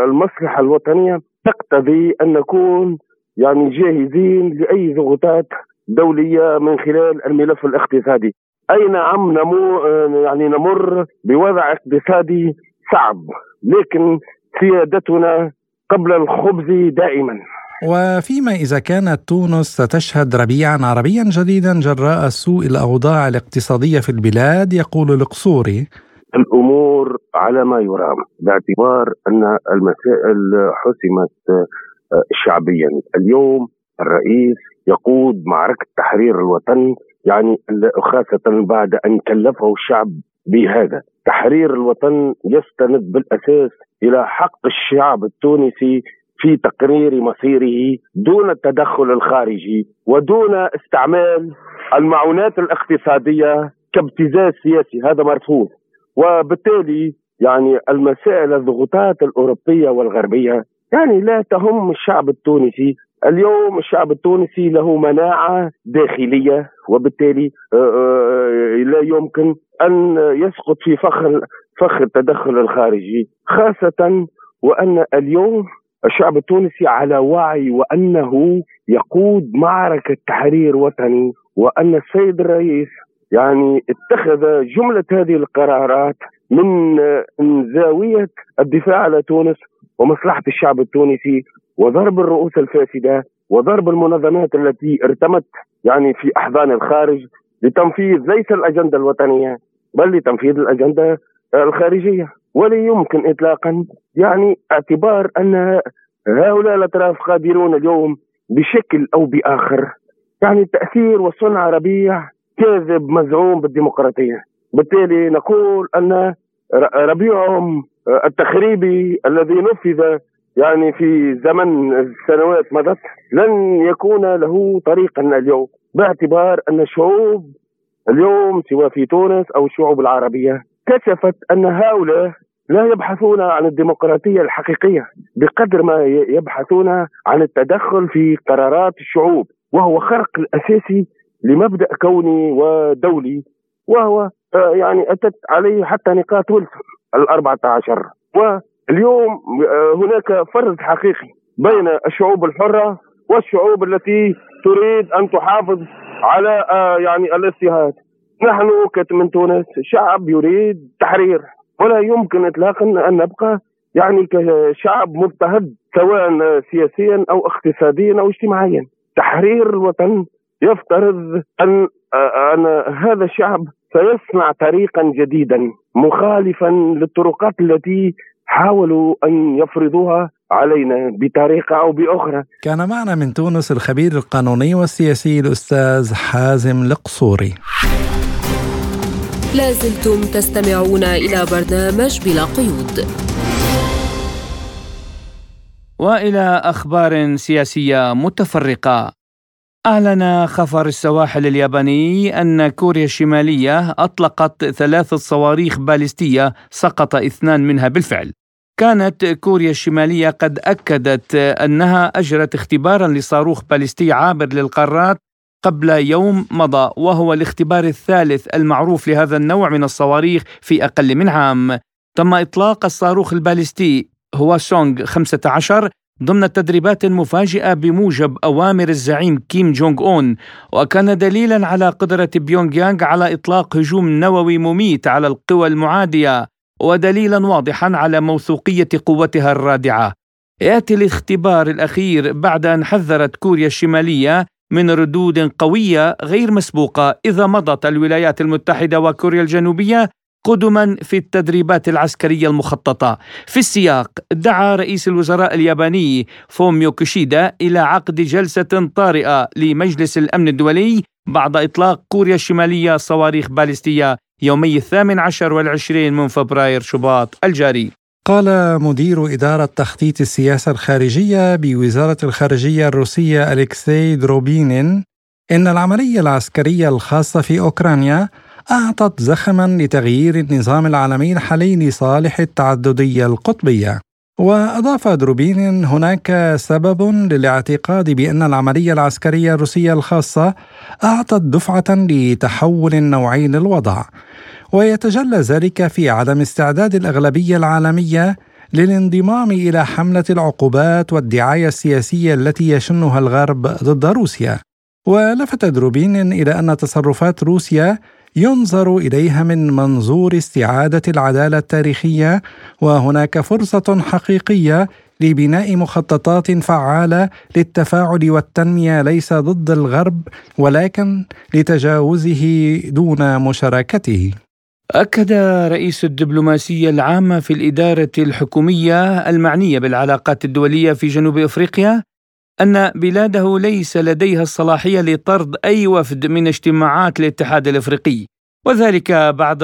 المصلحة الوطنية تقتضي أن نكون يعني جاهزين لأي ضغوطات دولية من خلال الملف الاقتصادي. اي نعم نمو يعني نمر بوضع اقتصادي صعب؟ لكن سيادتنا قبل الخبز دائما. وفيما إذا كانت تونس ستشهد ربيعا عربيا جديدا جراء سوء الأوضاع الاقتصادية في البلاد يقول القصوري الأمور على ما يرام باعتبار أن المسائل حسمت آه، شعبيا. اليوم الرئيس يقود معركة تحرير الوطن يعني خاصة بعد أن كلفه الشعب بهذا. تحرير الوطن يستند بالأساس إلى حق الشعب التونسي في تقرير مصيره دون التدخل الخارجي ودون استعمال المعونات الاقتصادية كابتزاز سياسي. هذا مرفوض. وبالتالي يعني المسائل الضغوطات الأوروبية والغربية يعني لا تهم الشعب التونسي اليوم الشعب التونسي له مناعة داخلية وبالتالي آه، آه، لا يمكن أن يسقط في فخ فخ التدخل الخارجي. خاصة وأن اليوم الشعب التونسي على وعي وأنه يقود معركة تحرير وطني وأن السيد الرئيس يعني اتخذ جملة هذه القرارات من زاوية الدفاع على تونس ومصلحة الشعب التونسي وضرب الرؤوس الفاسدة وضرب المنظمات التي ارتمت يعني في أحضان الخارج لتنفيذ ليس الأجندة الوطنية بل لتنفيذ الأجندة الخارجية. ولا يمكن اطلاقا يعني اعتبار أن هؤلاء الأطراف قادرون اليوم بشكل أو بآخر. يعني التاثير والصنع ربيع كاذب مزعوم بالديمقراطية. بالتالي نقول أن ربيعهم التخريبي الذي نفذ يعني في زمن سنوات مضت لن يكون له طريقا اليوم باعتبار أن الشعوب اليوم سواء في تونس أو الشعوب العربية كشفت أن هؤلاء لا يبحثون عن الديمقراطية الحقيقية بقدر ما يبحثون عن التدخل في قرارات الشعوب وهو خرق الاساسي لمبدأ كوني ودولي وهو آه، يعني أتت عليه حتى نقاط ويلسون الأربعة عشر واليوم آه، هناك فرق حقيقي بين الشعوب الحرة والشعوب التي تريد أن تحافظ على آه، يعني الاضطهاد نحن من تونس شعب يريد تحرير. ولا يمكن اطلاقا أن نبقى يعني كشعب مضطهد سواء سياسيا أو اقتصاديا أو اجتماعيا. تحرير الوطن يفترض أن أن هذا الشعب سيصنع طريقا جديدا مخالفا للطرقات التي حاولوا أن يفرضوها علينا بطريقة أو بأخرى. كان معنا من تونس الخبير القانوني والسياسي الأستاذ حازم القصوري. لازلتم تستمعون إلى برنامج بلا قيود وإلى أخبار سياسية متفرقة أعلن خفر السواحل الياباني أن كوريا الشمالية أطلقت ثلاث صواريخ باليستية سقط اثنان منها بالفعل. كانت كوريا الشمالية قد أكدت أنها أجرت اختبارا لصاروخ باليستي عابر للقارات قبل يوم مضى وهو الاختبار الثالث المعروف لهذا النوع من الصواريخ في أقل من عام. تم إطلاق الصاروخ البالستي هو سونغ 15 ضمن التدريبات المفاجئة بموجب أوامر الزعيم كيم جونغ أون وكان دليلا على قدرة بيونغ يانغ على إطلاق هجوم نووي مميت على القوى المعادية ودليلا واضحا على موثوقية قوتها الرادعة. يأتي الاختبار الأخير بعد أن حذرت كوريا الشمالية من ردود قوية غير مسبوقة إذا مضت الولايات المتحدة وكوريا الجنوبية قدما في التدريبات العسكرية المخططة. في السياق دعا رئيس الوزراء الياباني فوميو كيشيدا إلى عقد جلسة طارئة لمجلس الأمن الدولي بعد إطلاق كوريا الشمالية صواريخ باليستية يومي الثامن عشر والعشرين من فبراير شباط الجاري. قال مدير إدارة تخطيط السياسة الخارجية بوزارة الخارجية الروسية أليكسي دروبينين إن العملية العسكرية الخاصة في أوكرانيا أعطت زخما لتغيير النظام العالمي الحالي لصالح التعددية القطبية. وأضاف دروبين هناك سبب للاعتقاد بأن العملية العسكرية الروسية الخاصة أعطت دفعة لتحول نوعي للوضع ويتجلى ذلك في عدم استعداد الأغلبية العالمية للانضمام إلى حملة العقوبات والدعاية السياسية التي يشنها الغرب ضد روسيا. ولفت دروبين إلى أن تصرفات روسيا ينظر إليها من منظور استعادة العدالة التاريخية وهناك فرصة حقيقية لبناء مخططات فعالة للتفاعل والتنمية ليس ضد الغرب ولكن لتجاوزه دون مشاركته. أكد رئيس الدبلوماسية العامة في الإدارة الحكومية المعنية بالعلاقات الدولية في جنوب أفريقيا أن بلاده ليس لديها الصلاحية لطرد أي وفد من اجتماعات الاتحاد الإفريقي. وذلك بعد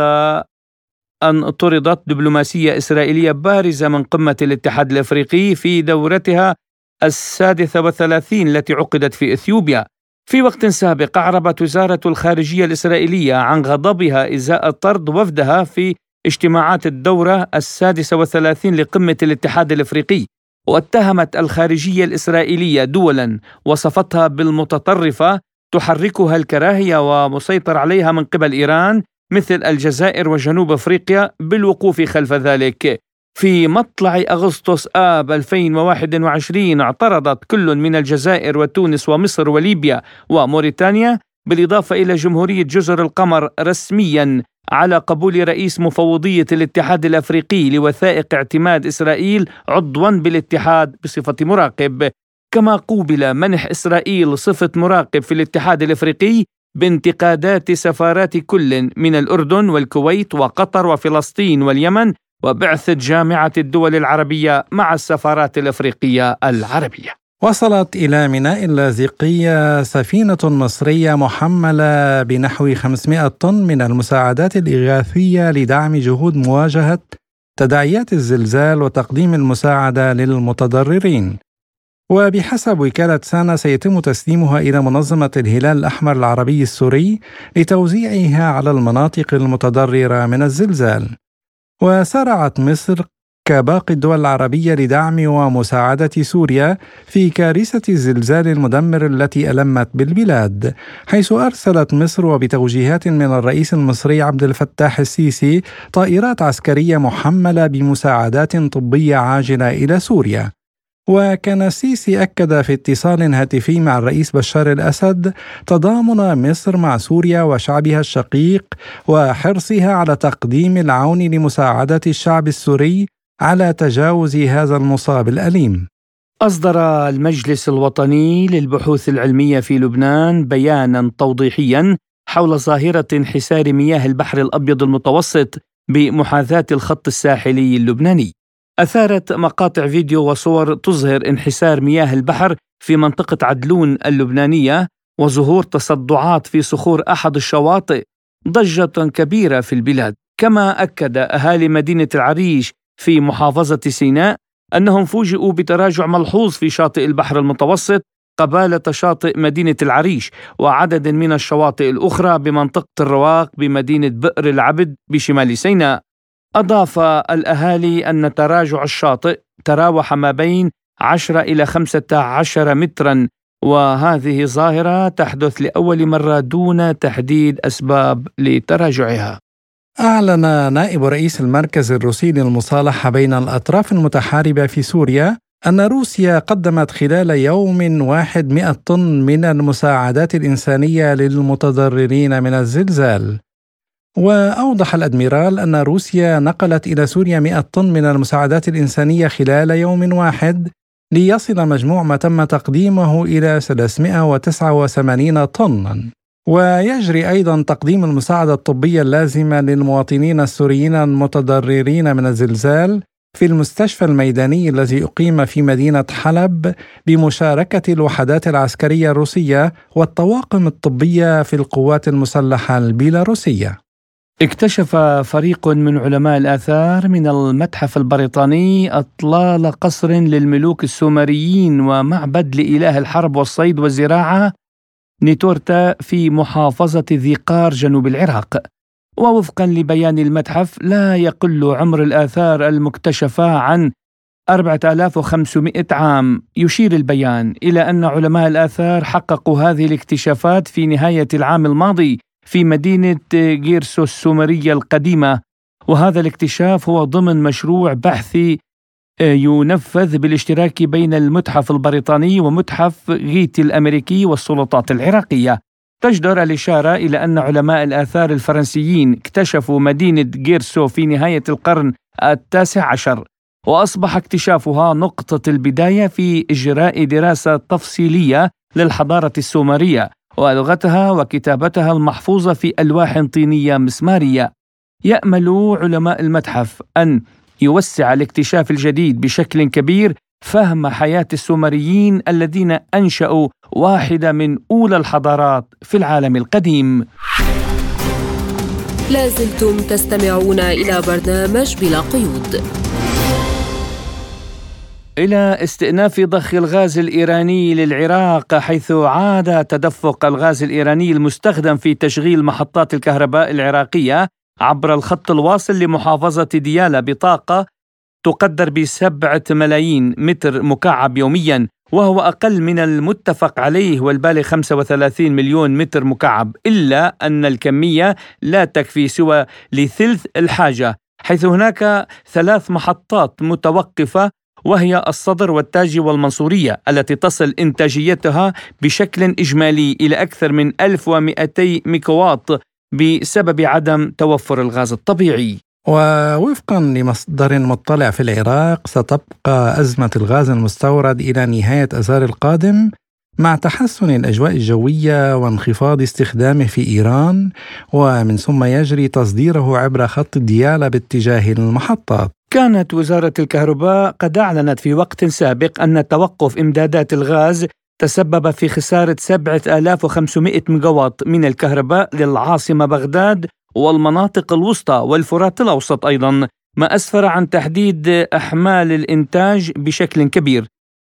أن طردت دبلوماسية إسرائيلية بارزة من قمة الاتحاد الإفريقي في دورتها السادسة والثلاثين التي عقدت في إثيوبيا. في وقت سابق أعربت وزارة الخارجية الإسرائيلية عن غضبها إزاء طرد وفدها في اجتماعات الدورة السادسة والثلاثين لقمة الاتحاد الإفريقي. واتهمت الخارجية الإسرائيلية دولا وصفتها بالمتطرفة تحركها الكراهية ومسيطر عليها من قبل إيران مثل الجزائر وجنوب أفريقيا بالوقوف خلف ذلك. في مطلع أغسطس آب 2021 اعترضت كل من الجزائر وتونس ومصر وليبيا وموريتانيا بالإضافة إلى جمهورية جزر القمر رسميا على قبول رئيس مفوضية الاتحاد الأفريقي لوثائق اعتماد إسرائيل عضوا بالاتحاد بصفة مراقب. كما قوبل منح إسرائيل صفة مراقب في الاتحاد الأفريقي بانتقادات سفارات كل من الأردن والكويت وقطر وفلسطين واليمن وبعثه جامعة الدول العربية مع السفارات الأفريقية العربية. وصلت إلى ميناء اللاذقية سفينة مصرية محملة بنحو 500 طن من المساعدات الإغاثية لدعم جهود مواجهة تداعيات الزلزال وتقديم المساعدة للمتضررين. وبحسب وكالة سانا سيتم تسليمها إلى منظمة الهلال الأحمر العربي السوري لتوزيعها على المناطق المتضررة من الزلزال. وسارعت مصر كباقي الدول العربية لدعم ومساعدة سوريا في كارثة الزلزال المدمر التي ألمت بالبلاد، حيث أرسلت مصر وبتوجيهات من الرئيس المصري عبد الفتاح السيسي طائرات عسكرية محملة بمساعدات طبية عاجلة إلى سوريا. وكان السيسي أكد في اتصال هاتفي مع الرئيس بشار الأسد تضامن مصر مع سوريا وشعبها الشقيق وحرصها على تقديم العون لمساعدة الشعب السوري على تجاوز هذا المصاب الأليم أصدر المجلس الوطني للبحوث العلمية في لبنان بيانا توضيحيا حول ظاهرة انحسار مياه البحر الأبيض المتوسط بمحاذاة الخط الساحلي اللبناني. أثارت مقاطع فيديو وصور تظهر انحسار مياه البحر في منطقة عدلون اللبنانية وظهور تصدعات في صخور أحد الشواطئ ضجة كبيرة في البلاد. كما أكد أهالي مدينة العريش في محافظة سيناء أنهم فوجئوا بتراجع ملحوظ في شاطئ البحر المتوسط قبالة شاطئ مدينة العريش وعدد من الشواطئ الأخرى بمنطقة الرواق بمدينة بئر العبد بشمال سيناء. أضاف الأهالي أن تراجع الشاطئ تراوح ما بين 10 إلى 15 مترا وهذه ظاهرة تحدث لأول مرة دون تحديد أسباب لتراجعها. أعلن نائب رئيس المركز الروسي للمصالحة بين الأطراف المتحاربة في سوريا أن روسيا قدمت خلال يوم واحد 100 طن من المساعدات الإنسانية للمتضررين من الزلزال. وأوضح الأدميرال أن روسيا نقلت إلى سوريا 100 طن من المساعدات الإنسانية خلال يوم واحد ليصل مجموع ما تم تقديمه إلى 389 طنا. ويجري أيضا تقديم المساعدة الطبية اللازمة للمواطنين السوريين المتضررين من الزلزال في المستشفى الميداني الذي أقيم في مدينة حلب بمشاركة الوحدات العسكرية الروسية والطواقم الطبية في القوات المسلحة البيلاروسية. اكتشف فريق من علماء الآثار من المتحف البريطاني أطلال قصر للملوك السومريين ومعبد لإله الحرب والصيد والزراعة نيتورتا في محافظة ذي قار جنوب العراق. ووفقا لبيان المتحف لا يقل عمر الآثار المكتشفة عن 4500 عام. يشير البيان إلى أن علماء الآثار حققوا هذه الاكتشافات في نهاية العام الماضي في مدينة جيرسو السومرية القديمة. وهذا الاكتشاف هو ضمن مشروع بحثي ينفذ بالاشتراك بين المتحف البريطاني ومتحف غيتي الأمريكي والسلطات العراقية. تجدر الإشارة إلى أن علماء الآثار الفرنسيين اكتشفوا مدينة جيرسو في نهاية القرن التاسع عشر وأصبح اكتشافها نقطة البداية في إجراء دراسة تفصيلية للحضارة السومرية ولغتها وكتابتها المحفوظة في ألواح طينية مسمارية. يأمل علماء المتحف أن يوسع الاكتشاف الجديد بشكل كبير فهم حياة السومريين الذين أنشأوا واحدة من أولى الحضارات في العالم القديم. لازلتم تستمعون إلى برنامج بلا قيود. إلى استئناف ضخ الغاز الإيراني للعراق حيث عاد تدفق الغاز الإيراني المستخدم في تشغيل محطات الكهرباء العراقية عبر الخط الواصل لمحافظة ديالى بطاقة تقدر بسبعة ملايين متر مكعب يوميا وهو أقل من المتفق عليه والبالغ 35 مليون متر مكعب إلا أن الكمية لا تكفي سوى لثلث الحاجة حيث هناك ثلاث محطات متوقفة وهي الصدر والتاج والمنصورية التي تصل إنتاجيتها بشكل إجمالي إلى أكثر من 1200 ميكوات بسبب عدم توفر الغاز الطبيعي. ووفقا لمصدر مطلع في العراق ستبقى أزمة الغاز المستورد إلى نهاية أذار القادم مع تحسن الأجواء الجوية وانخفاض استخدامه في إيران ومن ثم يجري تصديره عبر خط ديالى باتجاه المحطات. كانت وزارة الكهرباء قد أعلنت في وقت سابق أن توقف إمدادات الغاز تسبب في خسارة 7500 ميجاوات من الكهرباء للعاصمة بغداد والمناطق الوسطى والفرات الأوسط أيضا ما أسفر عن تحديد أحمال الإنتاج بشكل كبير.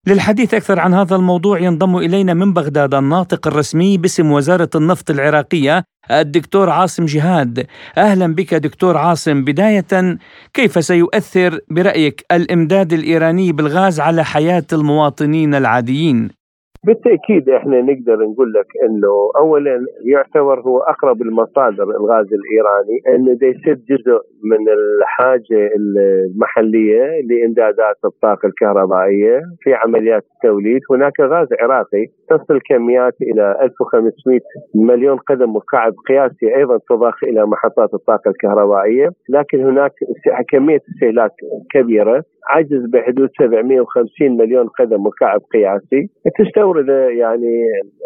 للحديث أكثر عن هذا الموضوع ينضم إلينا من بغداد الناطق الرسمي باسم وزارة النفط العراقية الدكتور عاصم جهاد. أهلا بك دكتور عاصم. بداية كيف سيؤثر برأيك الإمداد الإيراني بالغاز على حياة المواطنين العاديين؟ بالتأكيد إحنا نقدر نقول لك إنه اولا يعتبر هو أقرب المصادر الغاز الإيراني انه يسد جزء من الحاجة المحلية لإمدادات الطاقة الكهربائية في عمليات التوليد، هناك غاز عراقي تصل كميات إلى 1500 مليون قدم مكعب قياسي أيضا تضخ إلى محطات الطاقة الكهربائية، لكن هناك كمية استهلاك كبيرة عجز بحدود 750 مليون قدم مكعب قياسي. تستورد يعني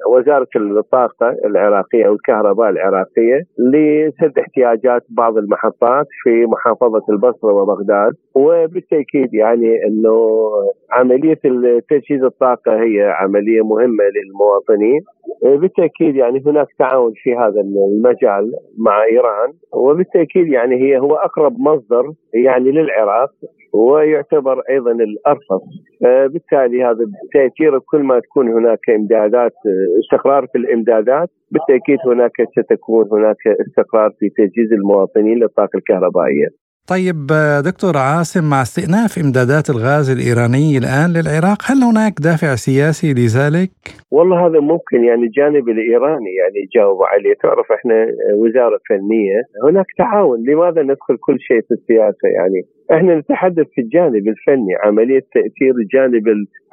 وزارة الطاقة العراقية أو الكهرباء العراقية لسد احتياجات بعض المحطات. في محافظة البصرة وبغداد. وبالتأكيد يعني إنه عملية تجهيز الطاقة هي عملية مهمة للمواطنين. بالتأكيد يعني هناك تعاون في هذا المجال مع إيران. وبالتأكيد يعني هي هو أقرب مصدر يعني للعراق ويعتبر أيضا الأرخص. بالتالي هذا تاثير كل ما تكون هناك إمدادات استقرار في الإمدادات بالتأكيد هناك ستكون هناك استقرار في تجهيز المواطنين للطاقة الكهربائية. طيب دكتور عاصم مع استئناف إمدادات الغاز الإيراني الآن للعراق هل هناك دافع سياسي لذلك؟ والله هذا ممكن يعني الجانب الإيراني يعني يجاوب عليه. تعرف إحنا وزارة فنية هناك تعاون لماذا ندخل كل شيء في السياسة يعني؟ إحنا نتحدث في الجانب الفني عملية تأثير جانب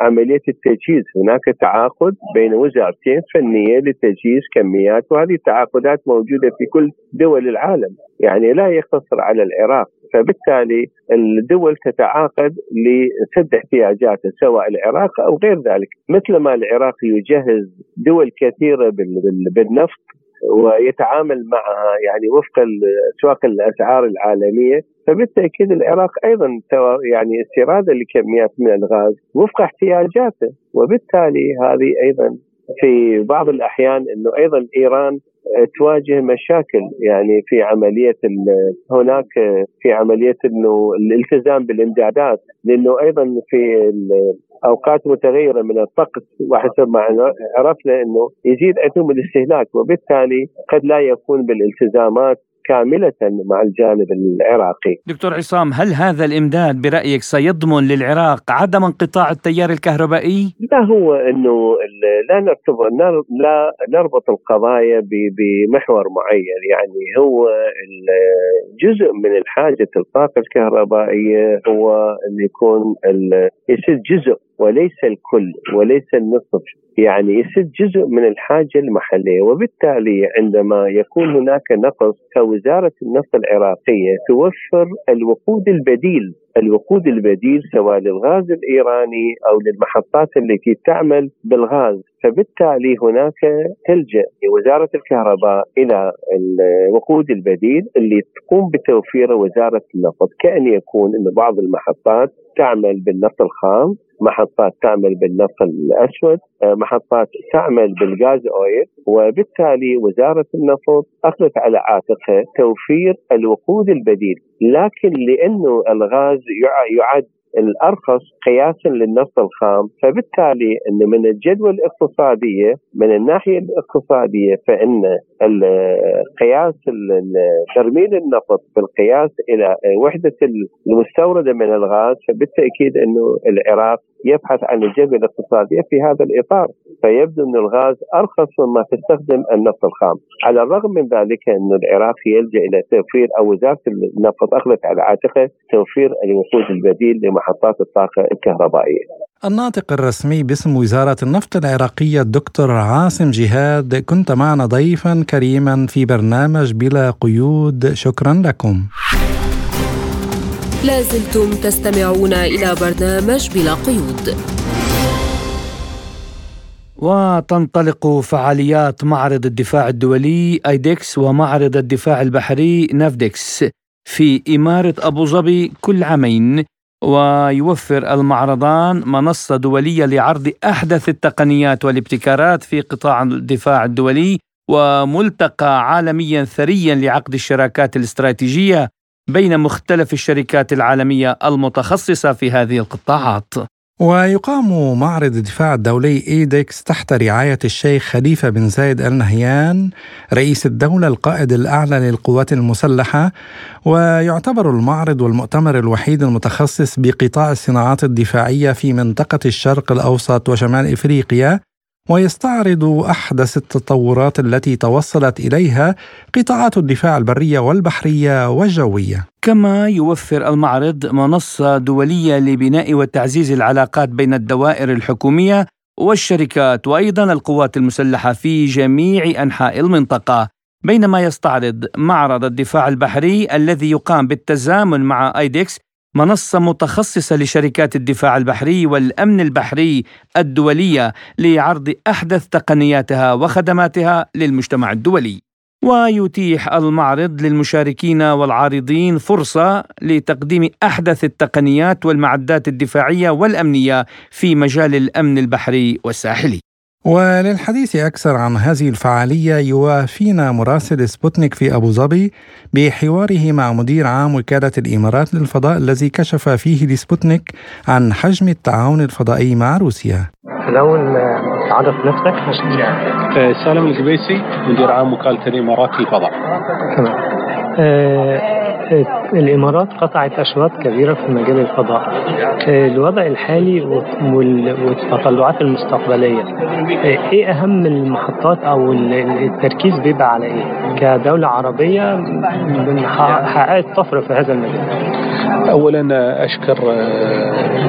عملية التجهيز. هناك تعاقد بين وزارتين فنية لتجهيز كميات وهذه التعاقدات موجودة في كل دول العالم يعني لا يقتصر على العراق. فبالتالي الدول تتعاقد لسد احتياجاتها سواء العراق أو غير ذلك. مثل ما العراق يجهز دول كثيرة بالنفط ويتعامل معها يعني وفق اسواق الأسعار العالمية. فبالتأكيد العراق أيضا يعني استيرادا لكميات من الغاز وفق احتياجاته. وبالتالي هذه أيضا في بعض الأحيان إنه أيضا إيران تواجه مشاكل يعني في عملية هناك في عملية إنه الالتزام بالإمدادات. لأنه أيضا في أوقات متغيرة من الطقس وحسب ما عرفنا إنه يزيد عندهم الاستهلاك وبالتالي قد لا يكون بالالتزامات كاملة مع الجانب العراقي دكتور عصام هل هذا الإمداد برأيك سيضمن للعراق عدم انقطاع التيار الكهربائي؟ لا هو أنه لا نرتبط لا نربط القضايا بمحور معين يعني هو جزء من الحاجة الطاقة الكهربائية هو أن يكون يصير جزء وليس الكل وليس النصف يعني يصير جزء من الحاجة المحلية. وبالتالي عندما يكون هناك نقص فوزارة النفط العراقية توفر الوقود البديل الوقود البديل سواء للغاز الإيراني أو للمحطات التي تعمل بالغاز. فبالتالي هناك تلجأ وزاره الكهرباء إلى الوقود البديل اللي تقوم بتوفيره وزارة النفط. كأن يكون إن بعض المحطات تعمل بالنفط الخام محطات تعمل بالنفط الأسود محطات تعمل بالغاز أويل وبالتالي وزارة النفط أخذت على عاتقها توفير الوقود البديل. لكن لأنه الغاز يعد الأرخص قياسا للنفط الخام فبالتالي إن من الجدوى الاقتصادية من الناحية الاقتصادية فإن قياس ترميل النفط بالقياس إلى وحدة المستوردة من الغاز فبالتأكيد إنه العراق يبحث عن الجدوى الاقتصادية في هذا الإطار فيبدو أن الغاز أرخص مما تستخدم النفط الخام. على الرغم من ذلك انه العراق يلجأ إلى توفير أو وزاره النفط أخذت على عاتقها توفير الوقود البديل لمحطات الطاقة الكهربائية. الناطق الرسمي باسم وزارة النفط العراقية الدكتور عاصم جهاد كنت معنا ضيفا كريما في برنامج بلا قيود. شكرا لكم. لازلتم تستمعون إلى برنامج بلا قيود. وتنطلق فعاليات معرض الدفاع الدولي ايدكس ومعرض الدفاع البحري نافدكس في إمارة أبو ظبي كل عامين ويوفر المعرضان منصة دولية لعرض أحدث التقنيات والابتكارات في قطاع الدفاع الدولي وملتقى عالميا ثريا لعقد الشراكات الاستراتيجية بين مختلف الشركات العالمية المتخصصة في هذه القطاعات. ويقام معرض الدفاع الدولي ايدكس تحت رعاية الشيخ خليفة بن زايد ال نهيان رئيس الدولة القائد الأعلى للقوات المسلحة ويعتبر المعرض والمؤتمر الوحيد المتخصص بقطاع الصناعات الدفاعية في منطقة الشرق الأوسط وشمال إفريقيا ويستعرض أحدث التطورات التي توصلت إليها قطاعات الدفاع البرية والبحرية والجوية. كما يوفر المعرض منصة دولية لبناء وتعزيز العلاقات بين الدوائر الحكومية والشركات وأيضا القوات المسلحة في جميع أنحاء المنطقة. بينما يستعرض معرض الدفاع البحري الذي يقام بالتزامن مع ايدكس منصة متخصصة لشركات الدفاع البحري والأمن البحري الدولية لعرض أحدث تقنياتها وخدماتها للمجتمع الدولي. ويتيح المعرض للمشاركين والعارضين فرصة لتقديم أحدث التقنيات والمعدات الدفاعية والأمنية في مجال الأمن البحري والساحلي. وللحديث أكثر عن هذه الفعالية يوافينا مراسل سبوتنيك في أبو ظبي بحواره مع مدير عام وكالة الإمارات للفضاء الذي كشف فيه لسبوتنيك عن حجم التعاون الفضائي مع روسيا. الأول عرف نفسك؟ آه، سالم القبيسي مدير عام وكالة الإمارات للفضاء. تمام. آه الإمارات قطعت أشواط كبيرة في مجال الفضاء. الوضع الحالي والتطلعات المستقبلية. إيه أهم المحطات أو التركيز بيبقى على إيه؟ كدولة عربية حققت طفرة في هذا المجال. اولا أشكر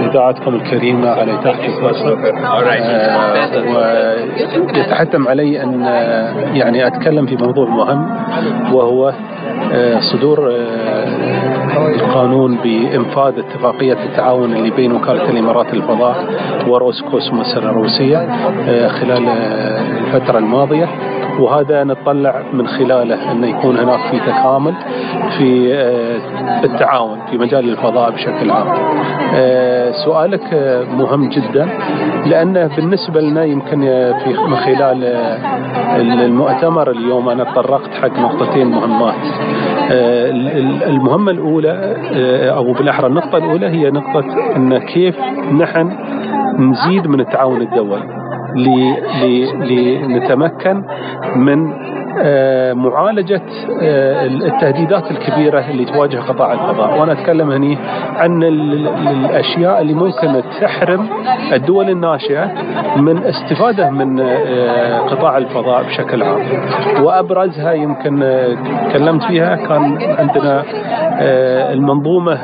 إذاعتكم الكريمة على إتاحة الفرصه ويتحتم علي أن يعني أتكلم في موضوع مهم وهو صدور القانون بإنفاذ اتفاقية التعاون اللي بين وكالة الإمارات للفضاء وروسكوسموس الروسية خلال الفترة الماضية. وهذا نتطلع من خلاله أن يكون هناك في تكامل في التعاون في مجال الفضاء بشكل عام. سؤالك مهم جدا لأنه بالنسبة لنا يمكن في من خلال المؤتمر اليوم أنا تطرقت حق نقطتين مهمات. المهمة الأولى أو بالأحرى النقطة الأولى هي نقطة أن كيف نحن نزيد من التعاون الدولي. لنتمكن من معالجة آه، التهديدات الكبيرة اللي تواجه قطاع الفضاء. وأنا أتكلم هنا عن الأشياء اللي ممكن تحرم الدول الناشئة من استفادة من آه، قطاع الفضاء بشكل عام. وأبرزها يمكن تكلمت فيها كان عندنا المنظومة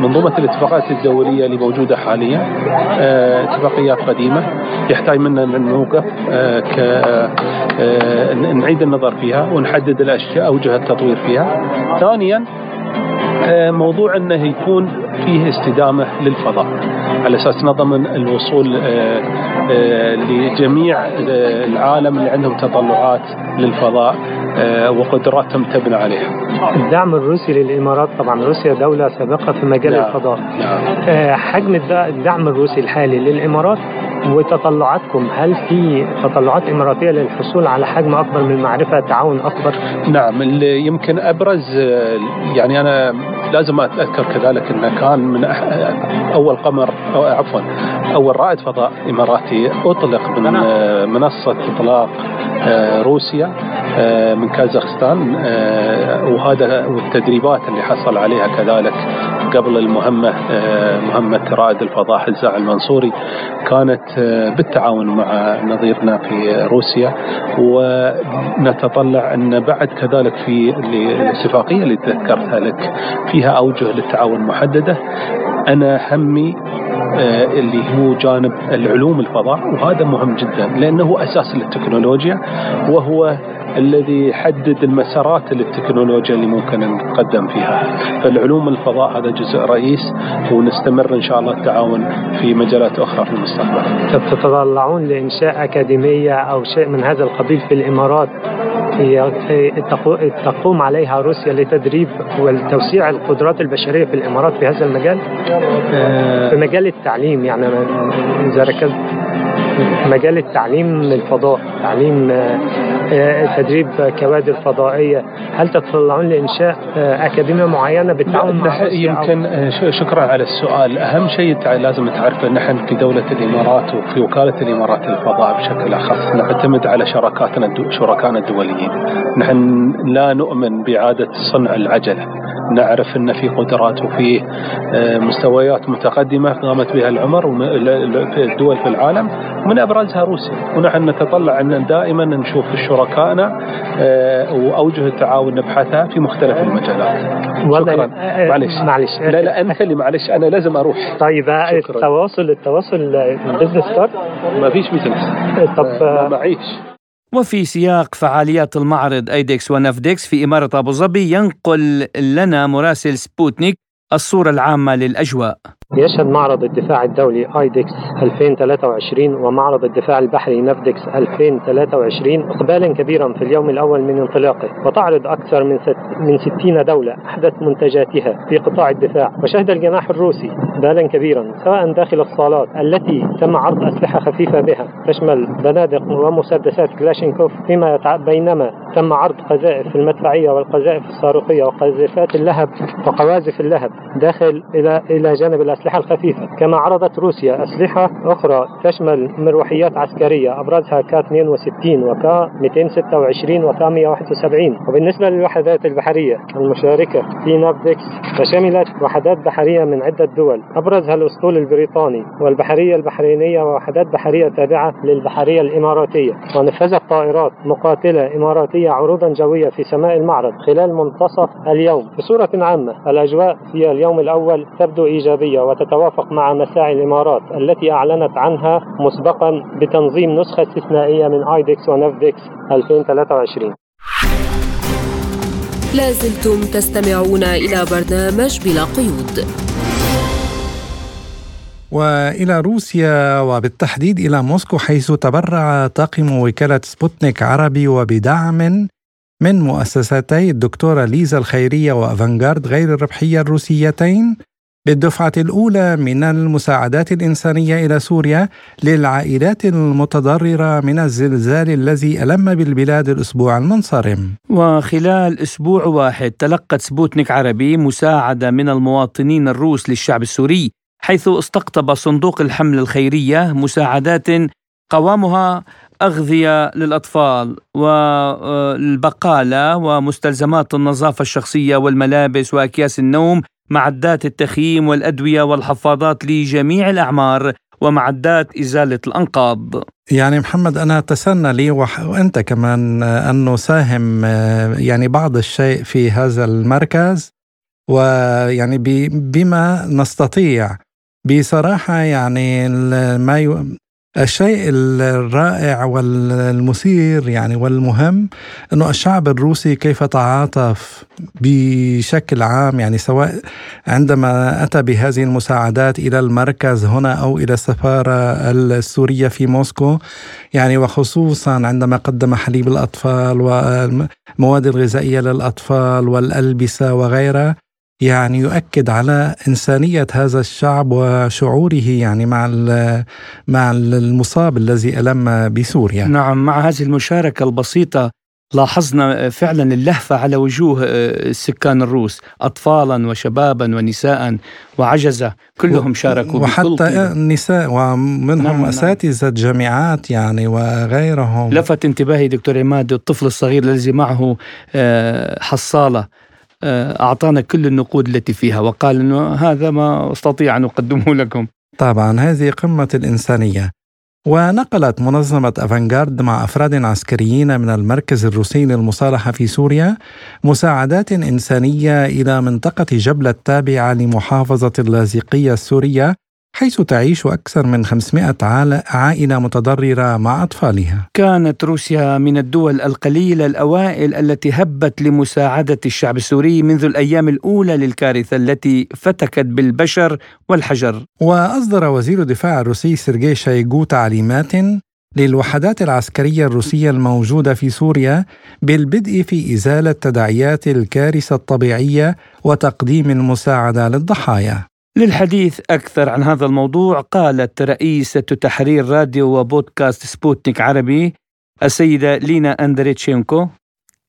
منظومة الاتفاقات الدولية اللي موجودة حاليا اتفاقيات قديمة يحتاج منا أن نوقف نعيد النظر فيها ونحدد الأشياء اوجه التطوير فيها. ثانيا آه، موضوع أنه يكون فيه استدامة للفضاء على أساس نضمن الوصول آه، آه، لجميع العالم اللي عندهم تطلعات للفضاء وقدراتهم تبنى عليها. الدعم الروسي للإمارات طبعا روسيا دولة سابقة في مجال نعم. الفضاء. نعم. حجم الدعم الروسي الحالي للإمارات وتطلعاتكم هل في تطلعات إماراتية للحصول على حجم أكبر من المعرفة تعاون أكبر؟ نعم اللي يمكن أبرز يعني أنا لازم أذكر كذلك أنه كان من أول قمر أو عفوا أول رائد فضاء إماراتي أطلق من منصة إطلاق آه، روسيا آه، من كازاخستان آه، وهذا والتدريبات اللي حصل عليها كذلك قبل المهمة مهمة رائد الفضاء حزاع المنصوري كانت بالتعاون مع نظيرنا في روسيا ونتطلع أن بعد كذلك في الاتفاقية اللي ذكرتها لك فيها أوجه للتعاون محددة أنا همي آه، اللي هو جانب العلوم الفضاء وهذا مهم جدا لأنه أساس للتكنولوجيا وهو الذي يحدد المسارات للتكنولوجيا اللي ممكن نتقدم فيها. فالعلوم الفضاء هذا جزء رئيس ونستمر إن شاء الله التعاون في مجالات أخرى في المستقبل. تتطلعون لإنشاء أكاديمية أو شيء من هذا القبيل في الإمارات؟ تقوم عليها روسيا لتدريب وتوسيع القدرات البشرية في الإمارات في هذا المجال؟ في مجال التعليم يعني إذا ركزت. مجال التعليم الفضاء تعليم آه، تدريب كوادر فضائية. هل تتطلعون لإنشاء آه، أكاديمية معينة بالتعاون مع يمكن آه، شكرا على السؤال. أهم شيء لازم تعرفه نحن في دولة الإمارات وفي وكالة الإمارات للفضاء بشكل أخص نعتمد على شراكاتنا شركائنا الدوليين. نحن لا نؤمن بإعادة صنع العجلة. نعرف أن في قدرات وفي مستويات متقدمة قامت بها العمر في الدول في العالم. من أبرزها روسيا. ونحن نتطلع أن دائما نشوف شركائنا آه، وأوجه التعاون نبحثها في مختلف المجالات. شكرا. آه، معلش معلش لا لا انت اللي معلش أنا لازم أروح. طيب آه، التواصل التواصل business card؟ ما فيش business طب ما معيش. وفي سياق فعاليات المعرض ايدكس ونفدكس في إمارة أبو ظبي ينقل لنا مراسل سبوتنيك الصورة العامة للأجواء. يشهد معرض الدفاع الدولي ايدكس 2023 ومعرض الدفاع البحري نفدكس 2023 إقبالا كبيرا في اليوم الأول من انطلاقه. وتعرض أكثر من من 60 دولة أحدث منتجاتها في قطاع الدفاع. وشهد الجناح الروسي إقبالا كبيرا سواء داخل الصالات التي تم عرض أسلحة خفيفة بها. تشمل بنادق ومسدسات كلاشينكوف فيما. بينما تم عرض قذائف المدفعية والقذائف الصاروخية وقذيفات اللهب وقواذف اللهب داخل إلى إلى جانب الأسلحة. الأسلحة الخفيفة. كما عرضت روسيا أسلحة أخرى تشمل مروحيات عسكرية أبرزها كا 62 وكا 226 وكا 171 وبالنسبة للوحدات البحرية المشاركة في نافدكس فشملت وحدات بحرية من عدة دول. أبرزها الأسطول البريطاني والبحرية البحرينية ووحدات بحرية تابعة للبحرية الإماراتية. ونفذت طائرات مقاتلة إماراتية عروضا جوية في سماء المعرض خلال منتصف اليوم. بصورة عامة الأجواء في اليوم الأول تبدو إيجابية وتتوافق مع مساعي الإمارات التي أعلنت عنها مسبقا بتنظيم نسخة استثنائية من آيدكس ونفدكس 2023 لازلتم تستمعون إلى برنامج بلا قيود. وإلى روسيا وبالتحديد إلى موسكو حيث تبرع طاقم وكالة سبوتنيك عربي وبدعم من مؤسستي الدكتورة ليزا الخيرية وأفانغارد غير الربحية الروسيتين. بالدفعة الأولى من المساعدات الإنسانية إلى سوريا للعائلات المتضررة من الزلزال الذي ألم بالبلاد الأسبوع المنصرم. وخلال أسبوع واحد تلقت سبوتنيك عربي مساعدة من المواطنين الروس للشعب السوري حيث استقطب صندوق الحمل الخيرية مساعدات قوامها أغذية للأطفال والبقالة ومستلزمات النظافة الشخصية والملابس وأكياس النوم معدات التخييم والأدوية والحفاضات لجميع الأعمار ومعدات إزالة الأنقاض. يعني محمد أنا أتسنى لي وأنت كمان أن نساهم يعني بعض الشيء في هذا المركز. ويعني بما نستطيع بصراحة يعني ما الشيء الرائع والمثير يعني والمهم إنه الشعب الروسي كيف تعاطف بشكل عام يعني سواء عندما أتى بهذه المساعدات إلى المركز هنا أو إلى السفارة السورية في موسكو يعني وخصوصا عندما قدم حليب الأطفال والمواد الغذائية للأطفال والألبسة وغيرها يعني يؤكد على إنسانية هذا الشعب وشعوره يعني مع مع المصاب الذي ألم بسوريا. نعم مع هذه المشاركة البسيطة لاحظنا فعلا اللهفة على وجوه السكان الروس أطفالا وشبابا ونساء وعجزة كلهم شاركوا وحتى النساء ومنهم نعم, نعم. أساتذة نعم. جامعات يعني وغيرهم لفت انتباهي دكتور عماد الطفل الصغير الذي معه آه، حصالة آه، أعطانا كل النقود التي فيها وقال أنه هذا ما أستطيع أن أقدمه لكم. طبعا هذه قمة الإنسانية ونقلت منظمة أفانغارد مع أفراد عسكريين من المركز الروسي للمصالحة في سوريا مساعدات إنسانية إلى منطقة جبلة التابعة لمحافظة اللاذقية السورية حيث تعيش أكثر من 500 عائلة متضررة مع أطفالها. كانت روسيا من الدول القليلة الأوائل التي هبت لمساعدة الشعب السوري منذ الأيام الأولى للكارثة التي فتكت بالبشر والحجر. وأصدر وزير الدفاع الروسي سيرجي شايغو تعليمات للوحدات العسكرية الروسية الموجودة في سوريا بالبدء في إزالة تداعيات الكارثة الطبيعية وتقديم المساعدة للضحايا. للحديث أكثر عن هذا الموضوع قالت رئيسة تحرير راديو وبودكاست سبوتنيك عربي السيدة لينا أندريتشينكو.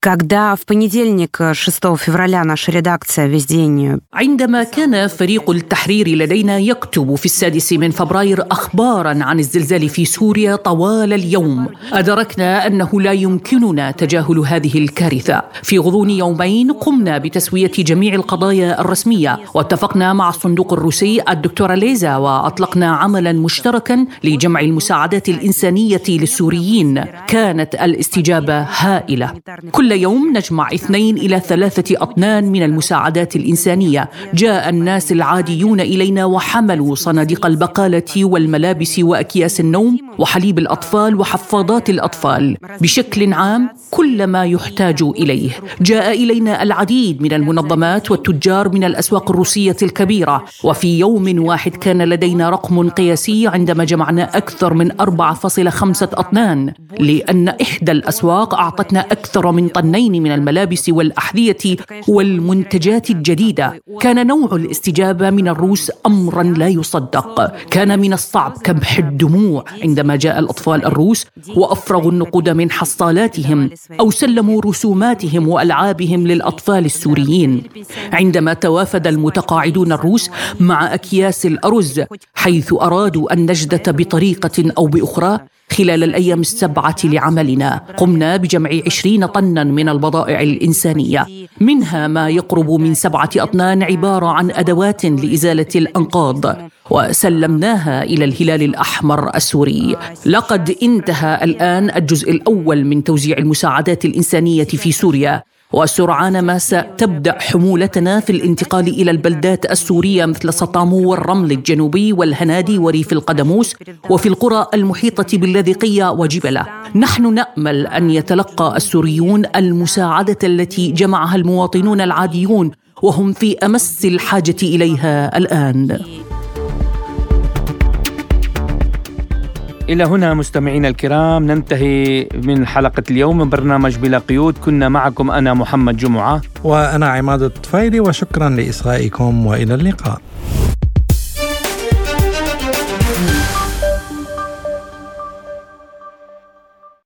Когда в понедельник, 6 февраля, наша редакция весь день... عندما كان فريق التحرير لدينا يكتب في السادس من فبراير أخبارا عن الزلزال في سوريا طوال اليوم أدركنا أنه لا يمكننا تجاهل هذه الكارثة في غضون يومين قمنا بتسوية جميع القضايا الرسمية واتفقنا مع الصندوق الروسي الدكتورة ليزا وأطلقنا عملا مشتركا لجمع المساعدات الإنسانية للسوريين كانت الاستجابة هائلة كل كل يوم نجمع اثنين إلى ثلاثة أطنان من المساعدات الإنسانية. جاء الناس العاديون إلينا وحملوا صناديق البقالة والملابس وأكياس النوم وحليب الأطفال وحفاضات الأطفال. بشكل عام كل ما يحتاج إليه. جاء إلينا العديد من المنظمات والتجار من الأسواق الروسية الكبيرة. وفي يوم واحد كان لدينا رقم قياسي عندما جمعنا أكثر من 4.5 أطنان. لأن إحدى الأسواق أعطتنا أكثر من طنين من الملابس والأحذية والمنتجات الجديدة. كان نوع الاستجابة من الروس أمرا لا يصدق. كان من الصعب كبح الدموع. عندما جاء الأطفال الروس وأفرغوا النقود من حصالاتهم أو سلموا رسوماتهم وألعابهم للأطفال السوريين. عندما توافد المتقاعدون الروس مع أكياس الأرز حيث أرادوا النجدة بطريقة أو بأخرى خلال الأيام السبعة لعملنا قمنا بجمع عشرين طنا من البضائع الإنسانية. منها ما يقرب من سبعة أطنان عبارة عن أدوات لإزالة الأنقاض. وسلمناها إلى الهلال الأحمر السوري. لقد انتهى الآن الجزء الأول من توزيع المساعدات الإنسانية في سوريا. وسرعان ما ستبدأ حمولتنا في الانتقال إلى البلدات السورية مثل سطامو والرمل الجنوبي والهنادي وريف القدموس وفي القرى المحيطة باللاذقيه وجبله نحن نأمل أن يتلقى السوريون المساعدة التي جمعها المواطنون العاديون وهم في أمس الحاجة إليها الآن. إلى هنا مستمعينا الكرام ننتهي من حلقة اليوم من برنامج بلا قيود. كنا معكم أنا محمد جمعة. وأنا عماد الطفيلي وشكرا لإصغائكم وإلى اللقاء.